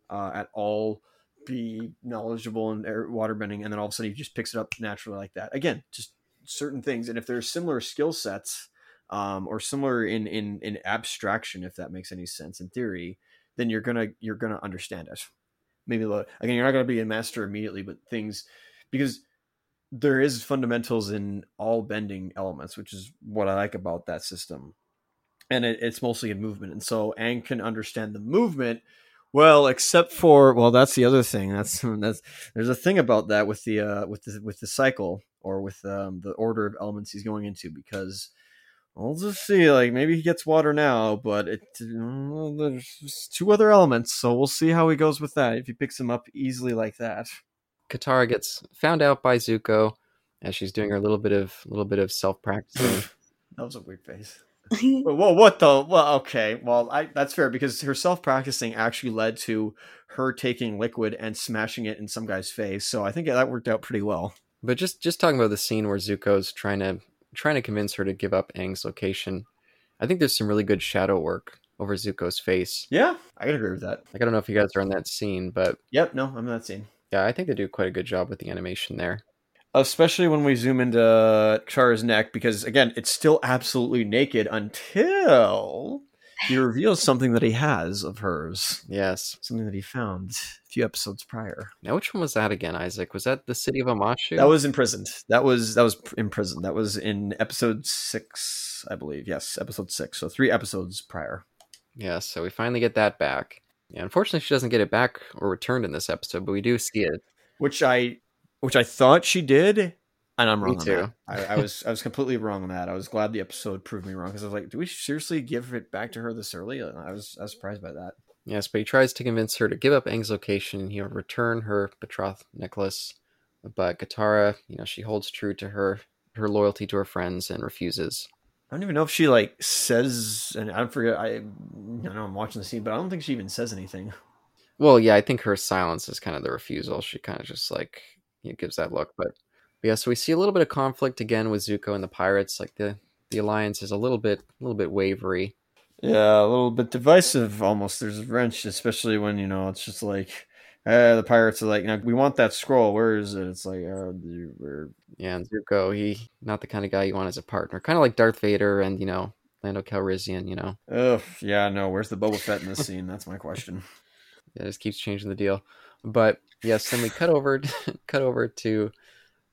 uh, at all be knowledgeable in air, waterbending, and then all of a sudden he just picks it up naturally like that. Again, just certain things, and if there's similar skill sets um, or similar in, in in abstraction, if that makes any sense in theory, then you're gonna you're gonna understand it. Maybe again, you're not gonna be a master immediately, but things because there is fundamentals in all bending elements, which is what I like about that system. And it, it's mostly in movement, and so Aang can understand the movement well, except for well, that's the other thing. That's that's there's a thing about that with the uh, with the with the cycle or with um, the order of elements he's going into because We'll just see. Like maybe he gets water now, but it uh, there's two other elements, so we'll see how he goes with that. If he picks him up easily like that. Katara gets found out by Zuko as she's doing her little bit of little bit of self practicing. that was a weird face. well, what the? Well, okay. Well, I that's fair because her self practicing actually led to her taking liquid and smashing it in some guy's face. So I think that worked out pretty well. But just just talking about the scene where Zuko's trying to trying to convince her to give up Aang's location. I think there's some really good shadow work over Zuko's face. Yeah, I can agree with that. Like I don't know if you guys are in that scene, but yep, no, I'm in that scene. Yeah, I think they do quite a good job with the animation there. Especially when we zoom into Katara's neck, because again, it's still absolutely naked until he reveals something that he has of hers. Yes. Something that he found a few episodes prior. Now, which one was that again, Isaac? Was that the city of Omashu? That was imprisoned. That was that was imprisoned. That was in episode six, I believe. Yes, episode six. So three episodes prior. Yes. So we finally get that back. Yeah, unfortunately, she doesn't get it back or returned in this episode, but we do see it. which I which I thought she did, and I'm Me wrong on too. that. I, I was I was completely wrong on that. I was glad the episode proved me wrong because I was like, do we seriously give it back to her this early? And I was I was surprised by that. Yes, but he tries to convince her to give up Aang's location and he'll return her betrothed necklace. But Katara, you know, she holds true to her her loyalty to her friends and refuses. I don't even know if she like says, and I forget. I, I know I'm watching the scene, but I don't think she even says anything. Well, yeah, I think her silence is kind of the refusal. She kind of just like you know, gives that look. But, but yeah, so we see a little bit of conflict again with Zuko and the pirates. Like the the alliance is a little bit a little bit wavery. Yeah, a little bit divisive almost. There's a wrench, especially when you know it's just like uh, the pirates are like, "Now, we want that scroll. Where is it? It's like, uh, we're Yeah, and Zuko, he not the kind of guy you want as a partner. Kind of like Darth Vader and you know Lando Calrissian. You know, Ugh, yeah, no. Where's the Boba Fett in this scene? That's my question. it just keeps changing the deal. But yes, then we cut over cut over to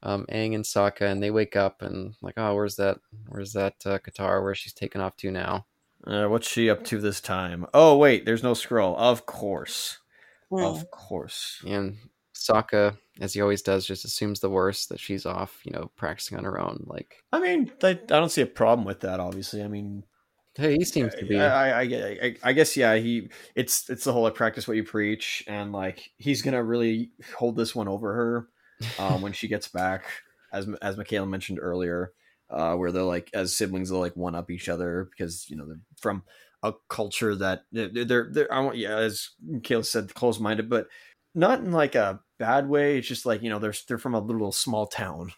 um, Aang and Sokka, and they wake up and like, oh, where's that? Where's that uh, Katara? Where she's taken off to now? Uh, what's she up to this time? Oh wait, there's no scroll. Of course, Hmm. of course. And Sokka, as he always does, just assumes the worst that she's off, you know, practicing on her own. Like, I mean, I, I don't see a problem with that. Obviously, I mean, hey, he seems to be. I, I, I, I, I guess yeah. He it's it's the whole like practice what you preach, and like he's gonna really hold this one over her um, when she gets back, as as Michaela mentioned earlier, uh, where they're like as siblings they'll like one up each other because you know they're from a culture that they're they're, they're I want yeah as Michaela said close minded, but not in like a bad way. It's just like you know they're they're from a little small town.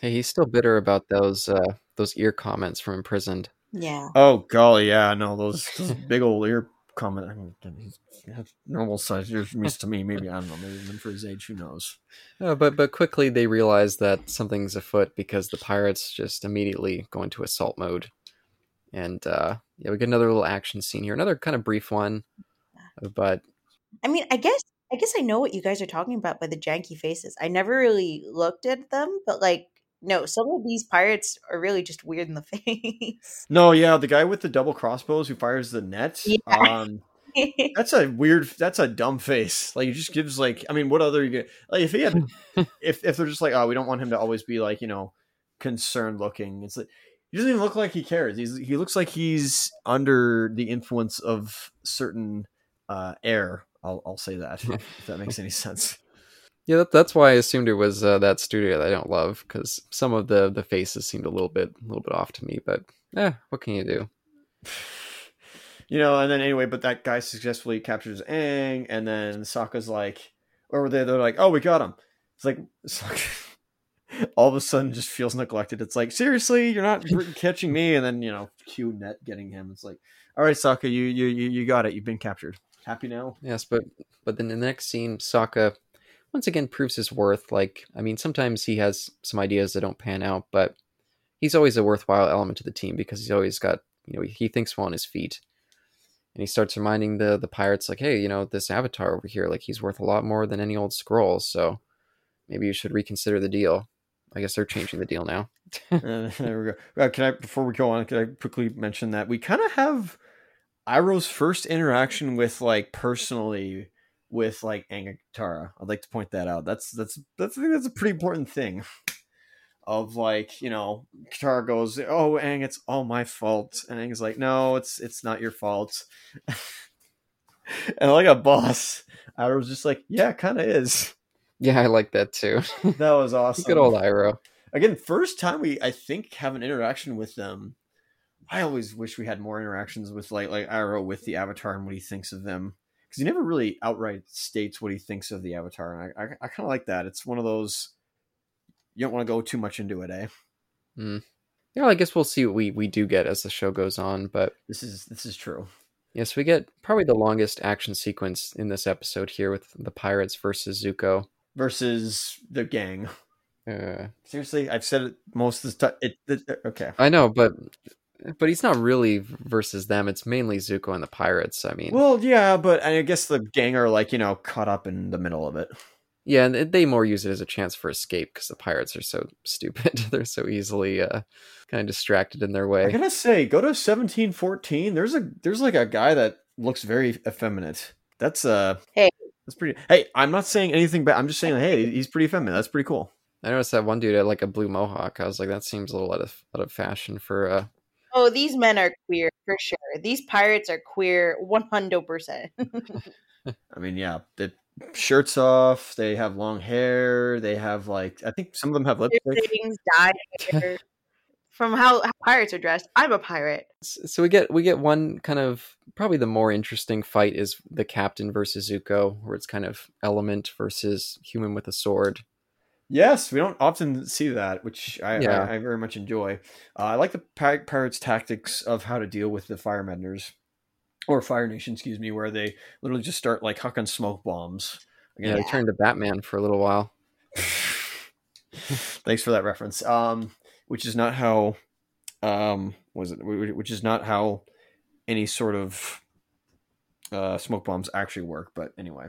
hey, he's still bitter about those uh, those ear comments from imprisoned. Yeah. Oh golly, yeah, no, those, those big old ear comment. I mean, he's has normal size ears from to me. Maybe I don't know. Maybe even for his age, who knows? Uh, but but quickly they realize that something's afoot because the pirates just immediately go into assault mode, and uh, yeah, we get another little action scene here, another kind of brief one, but I mean, I guess I guess I know what you guys are talking about by the janky faces. I never really looked at them, but like no, some of these pirates are really just weird in the face. No, yeah, the guy with the double crossbows who fires the net. Yeah. Um, that's a weird. That's a dumb face. Like it just gives like. I mean, what other you get? Like if he had, if if they're just like, oh, we don't want him to always be like you know, concerned looking. It's like he doesn't even look like he cares. He's he looks like he's under the influence of certain uh air. I'll I'll say that if that makes any sense. Yeah, that, that's why I assumed it was uh, that studio that I don't love because some of the the faces seemed a little bit a little bit off to me, but eh, what can you do? you know, and then anyway, but that guy successfully captures Aang, and then Sokka's like, or they? They're like, oh, we got him. It's like Sokka, all of a sudden just feels neglected. It's like, seriously, you're not catching me, and then you know, Q net getting him. It's like, all right, Sokka, you you you you got it. You've been captured. Happy now? Yes, but but then the next scene, Sokka once again proves his worth. Like, I mean, sometimes he has some ideas that don't pan out, but he's always a worthwhile element to the team because he's always got you know he thinks well on his feet, and he starts reminding the the pirates like, hey, you know, this Avatar over here, like he's worth a lot more than any old scroll, so maybe you should reconsider the deal. I guess they're changing the deal now. Uh, there we go. Uh, can I before we go on? Can I quickly mention that we kind of have Iroh's first interaction with like personally with like Katara. I'd like to point that out. That's that's that's I think that's a pretty important thing. Of like you know, Katara goes, "Oh, Aang, it's all my fault," and Aang's like, "No, it's it's not your fault." and like a boss, I was just like, "Yeah, kind of is." Yeah, I like that too. That was awesome. Good old Iroh. again first time we i think have an interaction with them i always wish we had more interactions with like like Iroh with the avatar and what he thinks of them because he never really outright states what he thinks of the avatar and i i, I kind of like that. It's one of those you don't want to go too much into it eh? Yeah, I guess we'll see what we we do get as the show goes on, but this is this is true. Yes, we get probably the longest action sequence in this episode here with the pirates versus Zuko. versus the gang. Uh, seriously? I've said it most of the time it, it okay. I know, but but he's not really versus them. It's mainly Zuko and the pirates. I mean, well yeah but i guess the gang are like you know caught up in the middle of it yeah, and they more use it as a chance for escape because the pirates are so stupid. They're so easily uh, kind of distracted in their way. I way. gotta say, go to seventeen fourteen. There's a there's like a guy that looks very effeminate. That's uh, Hey. that's pretty. Hey, I'm not saying anything bad. I'm just saying, hey, he's pretty feminine. That's pretty cool. I noticed that one dude had like a blue mohawk. I was like, that seems a little out of out of fashion for uh Oh, these men are queer for sure. These pirates are queer 100%. I mean, yeah, the shirts off. They have long hair. They have like, I think some of them have lipstick. Things dyed. From how, how pirates are dressed, I'm a pirate. so we get we get one kind of probably the more interesting fight is the captain versus Zuko, where it's kind of element versus human with a sword. Yes, we don't often see that, which I, Yeah. I, I very much enjoy. Uh, I like the pirates' tactics of how to deal with the firebenders, or Fire Nation, excuse me, where they literally just start like hucking smoke bombs. Yeah, Again, they turned to Batman for a little while. Thanks for that reference. Um, which is not how, um, was it? Which is not how any sort of uh, smoke bombs actually work. But anyway,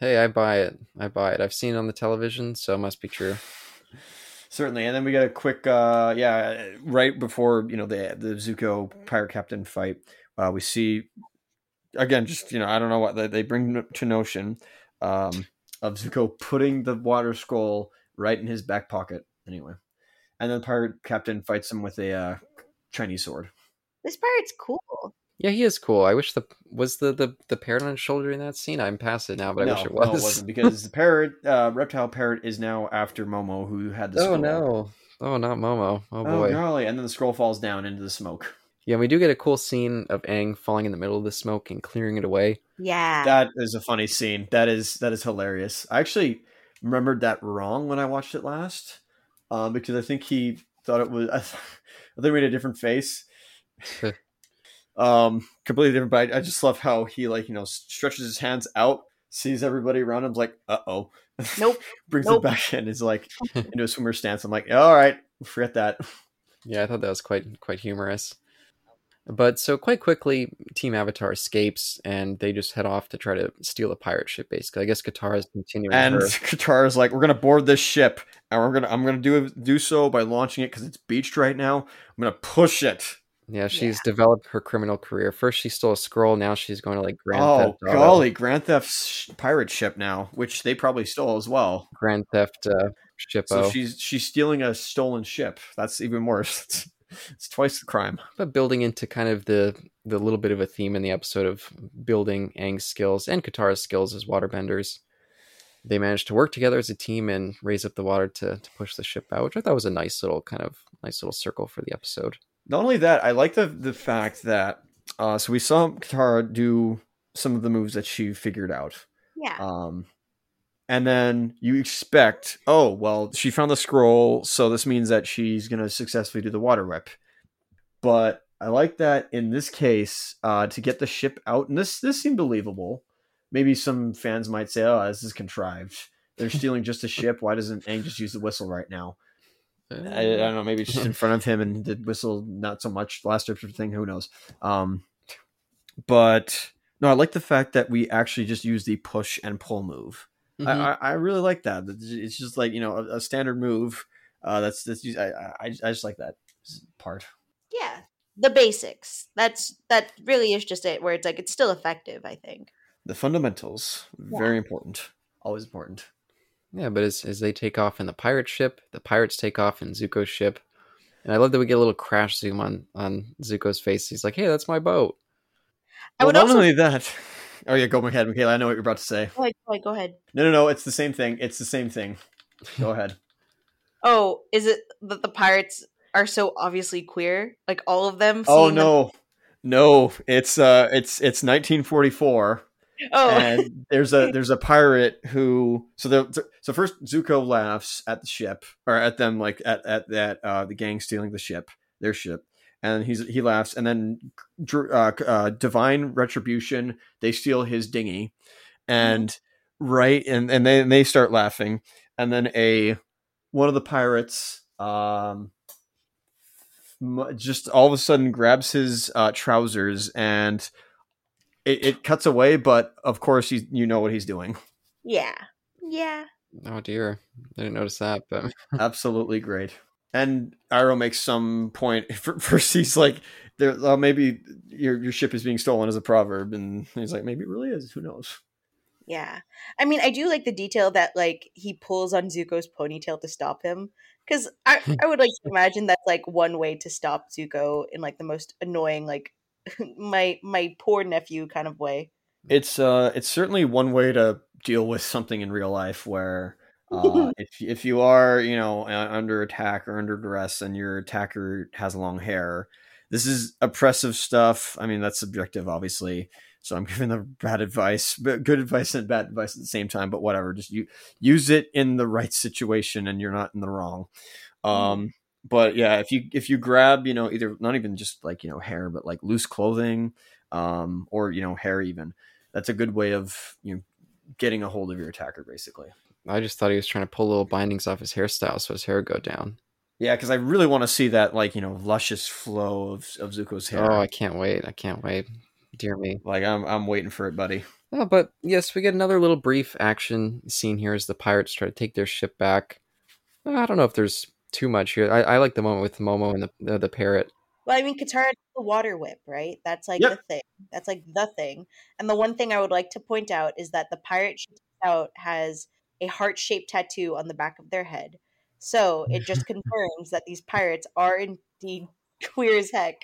Hey, I buy it. I buy it. I've seen it on the television, so it must be true. certainly. And then we got a quick, uh, yeah, right before you know the the Zuko pirate captain fight, uh, we see again, just you know, I don't know what they, they bring to notion um, of Zuko putting the water scroll right in his back pocket. Anyway, and then the pirate captain fights him with a uh, Chinese sword. This pirate's cool. Yeah, he is cool. I wish the was the the, the parrot on his shoulder in that scene. I'm past it now, but I no, wish it was. no, it wasn't because the parrot, uh, reptile parrot, is now after Momo, who had the oh scroll. no! Oh, not Momo. Oh Oh, boy. golly. And then the scroll falls down into the smoke. Yeah, we do get a cool scene of Aang falling in the middle of the smoke and clearing it away. Yeah. That is a funny scene. That is that is hilarious. I actually remembered that wrong when I watched it last, um, because I think he thought it was. I, th- I think he made a different face. Um, completely different. But I, I just love how he like you know stretches his hands out, sees everybody around him, like uh oh, Nope. brings Nope. it back in. Is like into a swimmer stance. I'm like, all right, forget that. Yeah, I thought that was quite quite humorous. But so quite quickly, Team Avatar escapes and they just head off to try to steal a pirate ship. Basically, I guess Katara is continuing And her. Katara is like, we're gonna board this ship, and we're gonna I'm gonna do do so by launching it because it's beached right now. I'm gonna push it. Yeah, she's developed her criminal career. First, she stole a scroll. Now she's going to like Grand oh Theft Auto, golly, Grand Theft sh- pirate ship now, which they probably stole as well. Grand Theft uh, Shippo. So she's she's stealing a stolen ship. That's even worse. It's, it's twice the crime. but building into kind of the the little bit of a theme in the episode of building Aang's skills and Katara's skills as waterbenders. They managed to work together as a team and raise up the water to, to push the ship out, which I thought was a nice little kind of nice little circle for the episode. Not only that, I like the the fact that uh, so we saw Katara do some of the moves that she figured out. yeah. Um, and then you expect, oh, well, she found the scroll, so this means that she's going to successfully do the water whip. But I like that in this case, uh, to get the ship out, and this this seemed believable. Maybe some fans might say, oh, this is contrived. They're stealing just a ship. Why doesn't Aang just use the whistle right now? I, I don't know. Maybe it's just in front of him and did whistle not so much last episode thing. Who knows? Um, but no, I like the fact that we actually just use the push and pull move. Mhm. I, I, I really like that. It's just like you know a, a standard move. Uh, that's that's I, I I just like that part. Yeah. The basics. That's that really is just it where it's like it's still effective, I think. The fundamentals very important. Always important. Yeah, but as, as they take off in the pirate ship, the pirates take off in Zuko's ship. And I love that we get a little crash zoom on, on Zuko's face. He's like, hey, that's my boat. I Well, would not also only that. Oh yeah, go ahead, Michaela. I know what you're about to say. Go ahead, go ahead, go ahead. No, no, no. It's the same thing. It's the same thing. Go ahead. Oh, is it that the pirates are so obviously queer? Like all of them? Oh seeing them- no, no. It's uh, it's it's 1944. Oh, and there's a there's a pirate who so the so first Zuko laughs at the ship or at them like at at that uh the gang stealing the ship their ship. And he's he laughs. And then uh, uh divine retribution they steal his dinghy. And right and and they and they start laughing. And then a one of the pirates um just all of a sudden grabs his uh trousers and it, it cuts away, but of course you you know what he's doing. yeah, yeah. Oh, dear. I didn't notice that, but Absolutely great. And Iroh makes some point. First, he's like, "There, uh, maybe your your ship is being stolen" as a proverb, and he's like, "Maybe it really is. Who knows?" Yeah. I mean, I do like the detail that like he pulls on Zuko's ponytail to stop him cuz I I would like to imagine that's like one way to stop Zuko in like the most annoying like my my poor nephew kind of way. It's uh, it's certainly one way to deal with something in real life where uh, if if you are you know under attack or under duress and your attacker has long hair, this is oppressive stuff. I mean that's subjective, obviously. So I'm giving the bad advice, but good advice and bad advice at the same time. But whatever, just you use it in the right situation, and you're not in the wrong. Um, but yeah, if you if you grab you know either not even just like you know hair, but like loose clothing, um, or you know hair even, that's a good way of you know getting a hold of your attacker basically. I just thought he was trying to pull little bindings off his hairstyle so his hair would go down. Yeah, because I really want to see that like you know luscious flow of of Zuko's hair. Oh, I can't wait! I can't wait. Dear me. Like I'm I'm waiting for it, buddy. Oh, but yes, we get another little brief action scene here as the pirates try to take their ship back. I don't know if there's too much here. I, I like the moment with Momo and the the, the parrot. Well, I mean, Katara the water whip, right? That's like Yep. the thing. That's like the thing. And the one thing I would like to point out is that the pirate she out has a heart shaped tattoo on the back of their head. So it just confirms that these pirates are indeed queer as heck.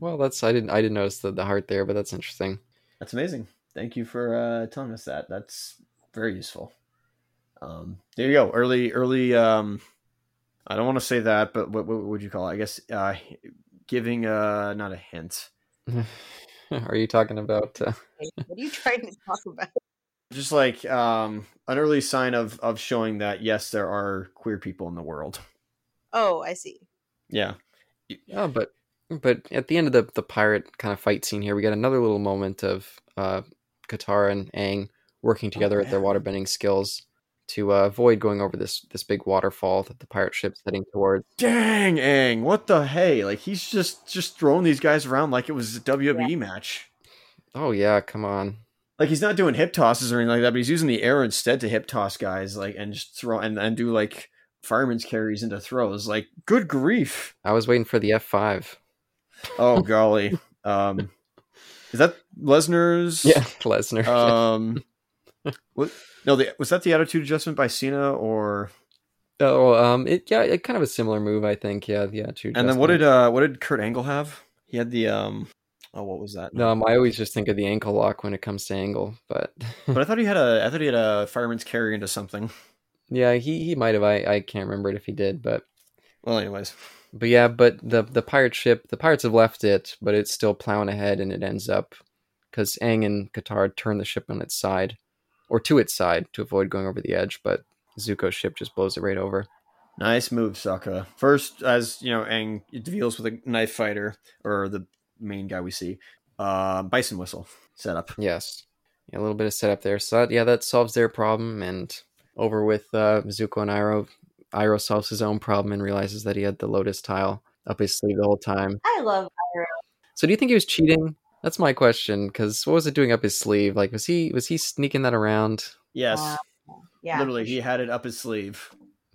Well, that's I didn't I didn't notice the, the heart there, but that's interesting. That's amazing. Thank you for uh, telling us that. That's very useful. Um, there you go. Early, early. Um, I don't want to say that, but what, what would you call it? I guess uh, giving uh, not a hint, Are you talking about? Uh, What are you trying to talk about? just like um, an early sign of of showing that yes, there are queer people in the world. Oh, I see. Yeah, Yeah, but but at the end of the the pirate kind of fight scene here, we get another little moment of uh, Katara and Aang working together at their yeah. waterbending skills to uh, avoid going over this this big waterfall that the pirate ship's heading towards. dang, Aang, what the hey? Like he's just just throwing these guys around like it was a WWE match. Oh yeah, come on. like he's not doing hip tosses or anything like that, but he's using the air instead to hip toss guys, like and just throw and, and do like fireman's carries into throws. Like, good grief! I was waiting for the F five. Oh golly, um, is that Lesnar's? Yeah, Lesnar. Um, what? No, the, was that the attitude adjustment by Cena or? oh, um, it yeah, it kind of a similar move, I think. Yeah, yeah. To And then what did uh what did Kurt Angle have? He had the um. Oh, what was that? Um, I always just think of the ankle lock when it comes to angle, but But I thought he had a. I thought he had a fireman's carry into something. yeah, he he might have. I I can't remember it if he did, but Well, anyways, But yeah, but the the pirate ship, the pirates have left it, but it's still plowing ahead, and it ends up because Aang and Katara turn the ship on its side, or to its side to avoid going over the edge. But Zuko's ship just blows it right over. Nice move, Sokka. First, as you know, Aang deals with a knife fighter or the main guy we see. Uh, bison whistle setup. Yes, yeah, a little bit of setup there. So that, yeah, that solves their problem, and over with uh, Zuko and Iroh. Iroh solves his own problem and realizes that he had the lotus tile up his sleeve the whole time. I love So do you think he was cheating? That's my question. Because what was it doing up his sleeve? Like, was he was he sneaking that around? Yes, Wow. Yeah. literally, he had it up his sleeve.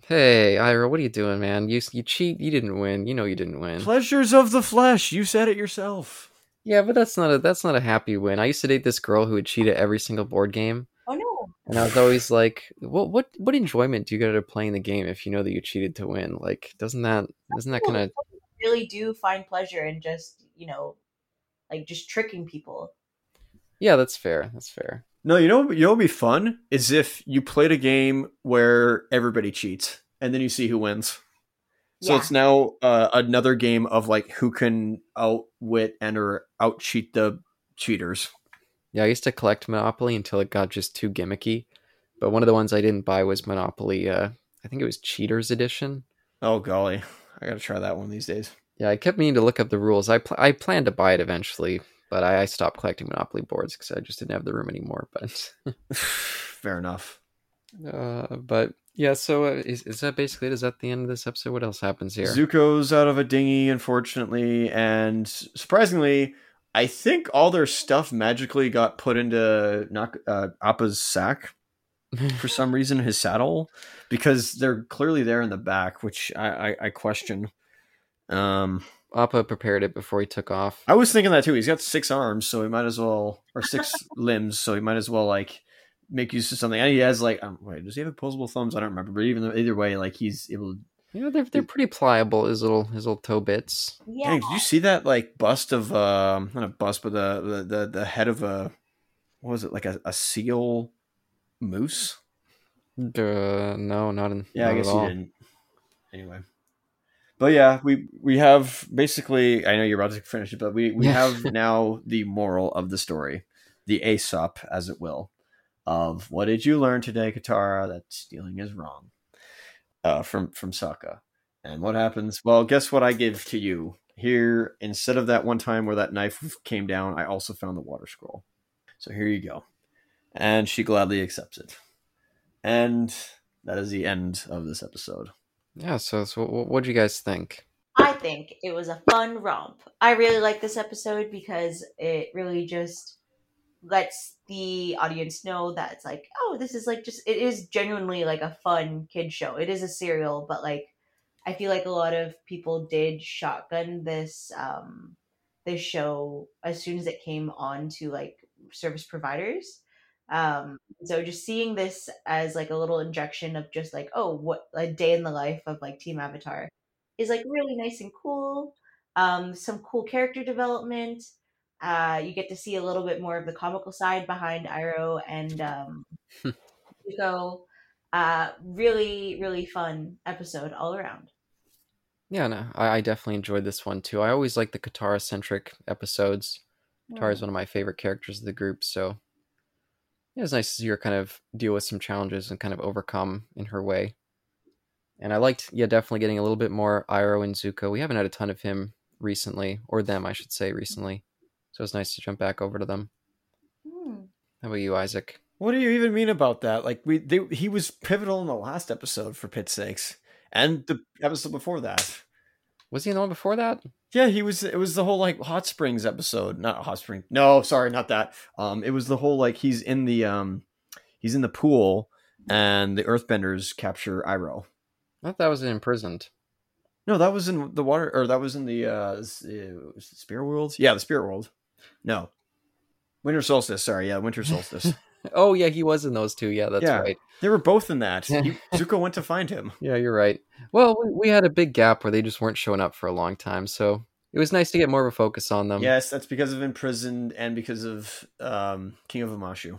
Hey, Iroh, what are you doing, man? You you cheat. You didn't win. You know you didn't win. Pleasures of the flesh. You said it yourself. Yeah, but that's not a that's not a happy win. I used to date this girl who would cheat at every single board game, Oh no. and I was always like, "What what what enjoyment do you get out of playing the game if you know that you cheated to win? Like, doesn't that doesn't that kind of really do find pleasure in just you know, like just tricking people. yeah? That's fair. That's fair. No, you know, you know, what'd be fun is if you played a game where everybody cheats, and then you see who wins. So Yeah. it's now uh, another game of like who can outwit and or out cheat the cheaters. Yeah, I used to collect Monopoly until it got just too gimmicky. But one of the ones I didn't buy was Monopoly. Uh, I think it was Cheaters Edition. Oh golly, I gotta try that one these days. Yeah, I kept meaning to look up the rules. I pl- I planned to buy it eventually, but I, I stopped collecting Monopoly boards because I just didn't have the room anymore. But Fair enough. uh, but yeah, so uh, is is that basically it? Is that the end of this episode? What else happens here? Zuko's out of a dinghy, unfortunately, and surprisingly, I think all their stuff magically got put into Nak- uh, Appa's sack for some reason, his saddle, because they're clearly there in the back, which I, I, I question. Um, Appa prepared it before he took off. I was thinking that too. He's got six arms, so he might as well, or six limbs, so he might as well like make use of something. And he has like, um, wait, does he have opposable thumbs? I don't remember. But even though, either way, like he's able. to You know, they're they're pretty pliable. His little his little toe bits. Yeah. Dang, did you see that like bust of um not a bust, but the the the, the head of a what was it like a, a seal moose? Uh, no, not in. Yeah, not I guess at you didn't. Anyway, but yeah, we we have basically. I know you're about to finish it, but we we have now the moral of the story, the Aesop, as it will, of what did you learn today, Katara? That stealing is wrong. Uh, from from Sokka, and what happens? Well, guess what I give to you here. Instead of that one time where that knife came down, I also found the water scroll. So here you go, and she gladly accepts it. And that is the end of this episode. Yeah. So, so what do you guys think? I think it was a fun romp. I really like this episode because it really just lets the audience know that it's like, oh, this is like just it is genuinely like a fun kid show. It is a serial, but like I feel like a lot of people did shotgun this um this show as soon as it came on to like service providers. Um so just seeing this as like a little injection of just like, oh, what a day in the life of like Team Avatar is like really nice and cool. Um, some cool character development. Uh, you get to see a little bit more of the comical side behind Iroh and um, Zuko. Uh, really, really fun episode all around. Yeah, no, I, I definitely enjoyed this one too. I always like the Katara centric episodes. Katara is one of my favorite characters of the group, so yeah, it's nice to see her kind of deal with some challenges and kind of overcome in her way. And I liked, yeah, definitely getting a little bit more Iroh and Zuko. We haven't had a ton of him recently, or them, I should say, recently. So it's nice to jump back over to them. Hmm. How about you, Isaac? What do you even mean about that? Like we, they, he was pivotal in the last episode for pit's sakes, and the episode before that. Was he in the one before that? Yeah, he was. It was the whole like hot springs episode, not hot spring. No, sorry, not that. Um, it was the whole like he's in the um, he's in the pool, and the Earthbenders capture Iroh. I thought that was imprisoned. No, that was in the water, or that was in the uh, uh, Spirit Worlds. Yeah, the Spirit World. No, Winter Solstice. Sorry, yeah, Winter Solstice. Oh yeah, he was in those two. Yeah, that's Yeah. right. they were both in that. He, Zuko went to find him. Yeah, you're right. Well, we, we had a big gap where they just weren't showing up for a long time, so it was nice to get more of a focus on them. yes, that's because of imprisoned and because of um, King of Omashu.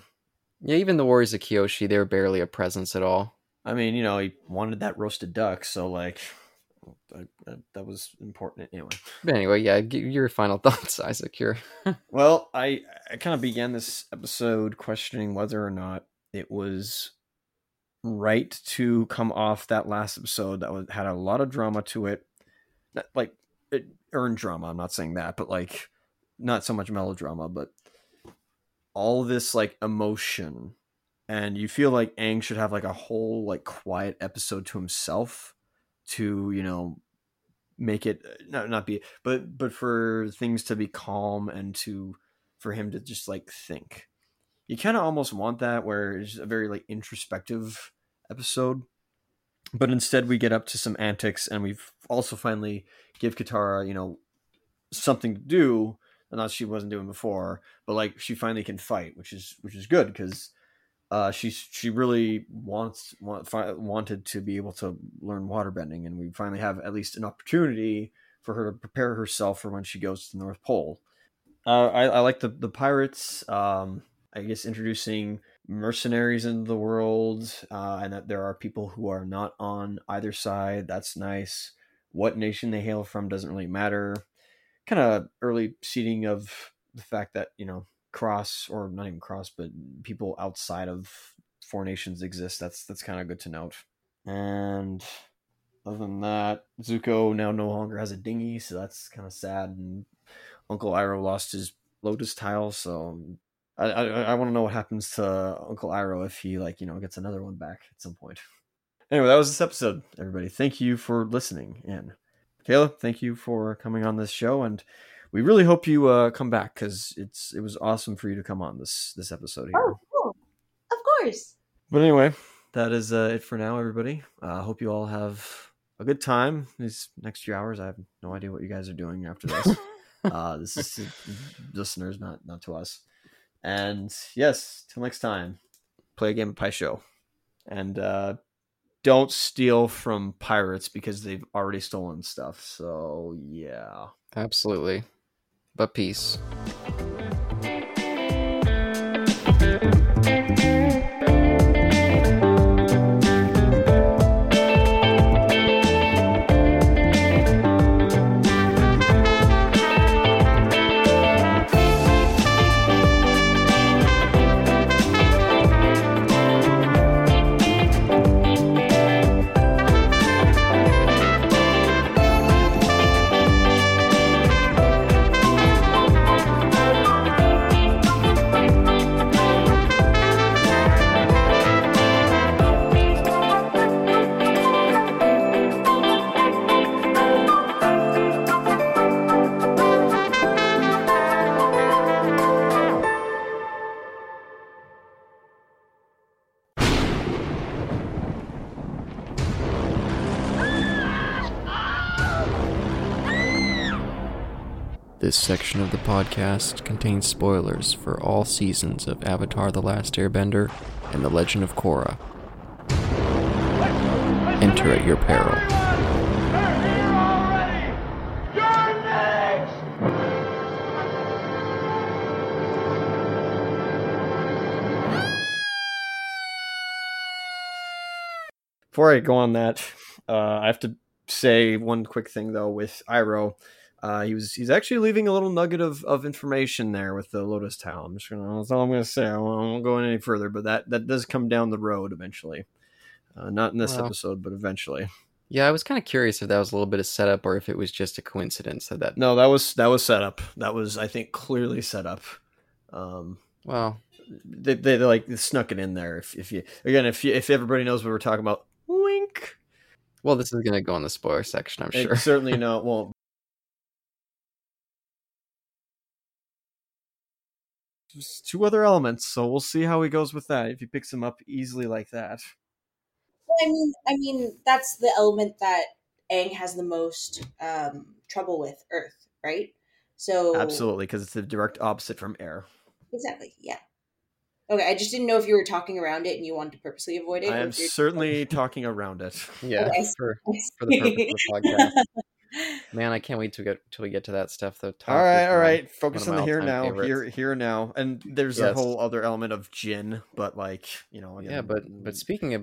Yeah, even the Warriors of Kyoshi, they were barely a presence at all. I mean, you know, he wanted that roasted duck, so like that, that, that was important anyway. But anyway, yeah, your final thoughts, Isaac. Here. Well, I I kind of began this episode questioning whether or not it was right to come off that last episode that was, had a lot of drama to it. Not, like it earned drama. I'm not saying that, but like not so much melodrama, but all this like emotion, and you feel like Aang should have like a whole like quiet episode to himself to you know make it uh, not not be but but for things to be calm and to for him to just like think. You kind of almost want that where it's a very like introspective episode but instead we get up to some antics and we've also finally give katara you know something to do and not she wasn't doing before but like she finally can fight which is which is good because uh, she she really wants want, wanted to be able to learn waterbending, and we finally have at least an opportunity for her to prepare herself for when she goes to the North Pole. Uh, I, I like the the pirates. Um, I guess introducing mercenaries into the world, uh, and that there are people who are not on either side. That's nice. What nation they hail from doesn't really matter. Kind of early seeding of the fact that you know cross or not even cross but people outside of four nations exist that's that's kind of good to note. And other than that zuko now no longer has a dinghy so that's kind of sad and uncle iroh lost his lotus tile so um, i i, I want to know what happens to uncle iroh if he like you know gets another one back at some point. Anyway that was this episode everybody. Thank you for listening in. Kayla thank you for coming on this show and we really hope you uh, come back because it's it was awesome for you to come on this this episode here. Oh, cool. Of course. But anyway, that is uh, it for now, everybody. I uh, hope you all have a good time these next few hours. I have no idea what you guys are doing after this. uh, this is to listeners, not not to us. And yes, till next time. play a game of Pai Sho, and uh, don't steal from pirates because they've already stolen stuff. So yeah, Absolutely. But peace. Section of the podcast contains spoilers for all seasons of Avatar The Last Airbender and The Legend of Korra. Enter at your peril. Before I go on that, uh, I have to say one quick thing though with Iroh. Uh, he was he's actually leaving a little nugget of, of information there with the Lotus Town. I'm just gonna that's all I'm gonna say. I won't, I won't go any further, but that that does come down the road eventually. Uh, not in this Well. episode, but eventually. Yeah, I was kind of curious if that was a little bit of setup or if it was just a coincidence that that. No, that was that was set up. That was I think clearly set up. Um, Well, they, they, they like snuck it in there. If, if you again, if you, if everybody knows what we're talking about, wink. well, this is gonna go in the spoiler section, I'm It sure. certainly no it won't. Just two other elements, so we'll see how he goes with that. If he picks them up easily like that, Well, I mean, I mean, that's the element that Aang has the most um, trouble with, Earth, right? So absolutely, because it's the direct opposite from air. exactly, yeah. Okay, I just didn't know if you were talking around it and you wanted to purposely avoid it. I am you're- certainly talking around it. yeah, Okay. for, for the purpose of the podcast. Man, I can't wait to get till we get to that stuff. Though. All right, all right. Focus on the here now, favorites. here, here now, and there's a whole other element of gin, but like you know, Yeah, but but speaking about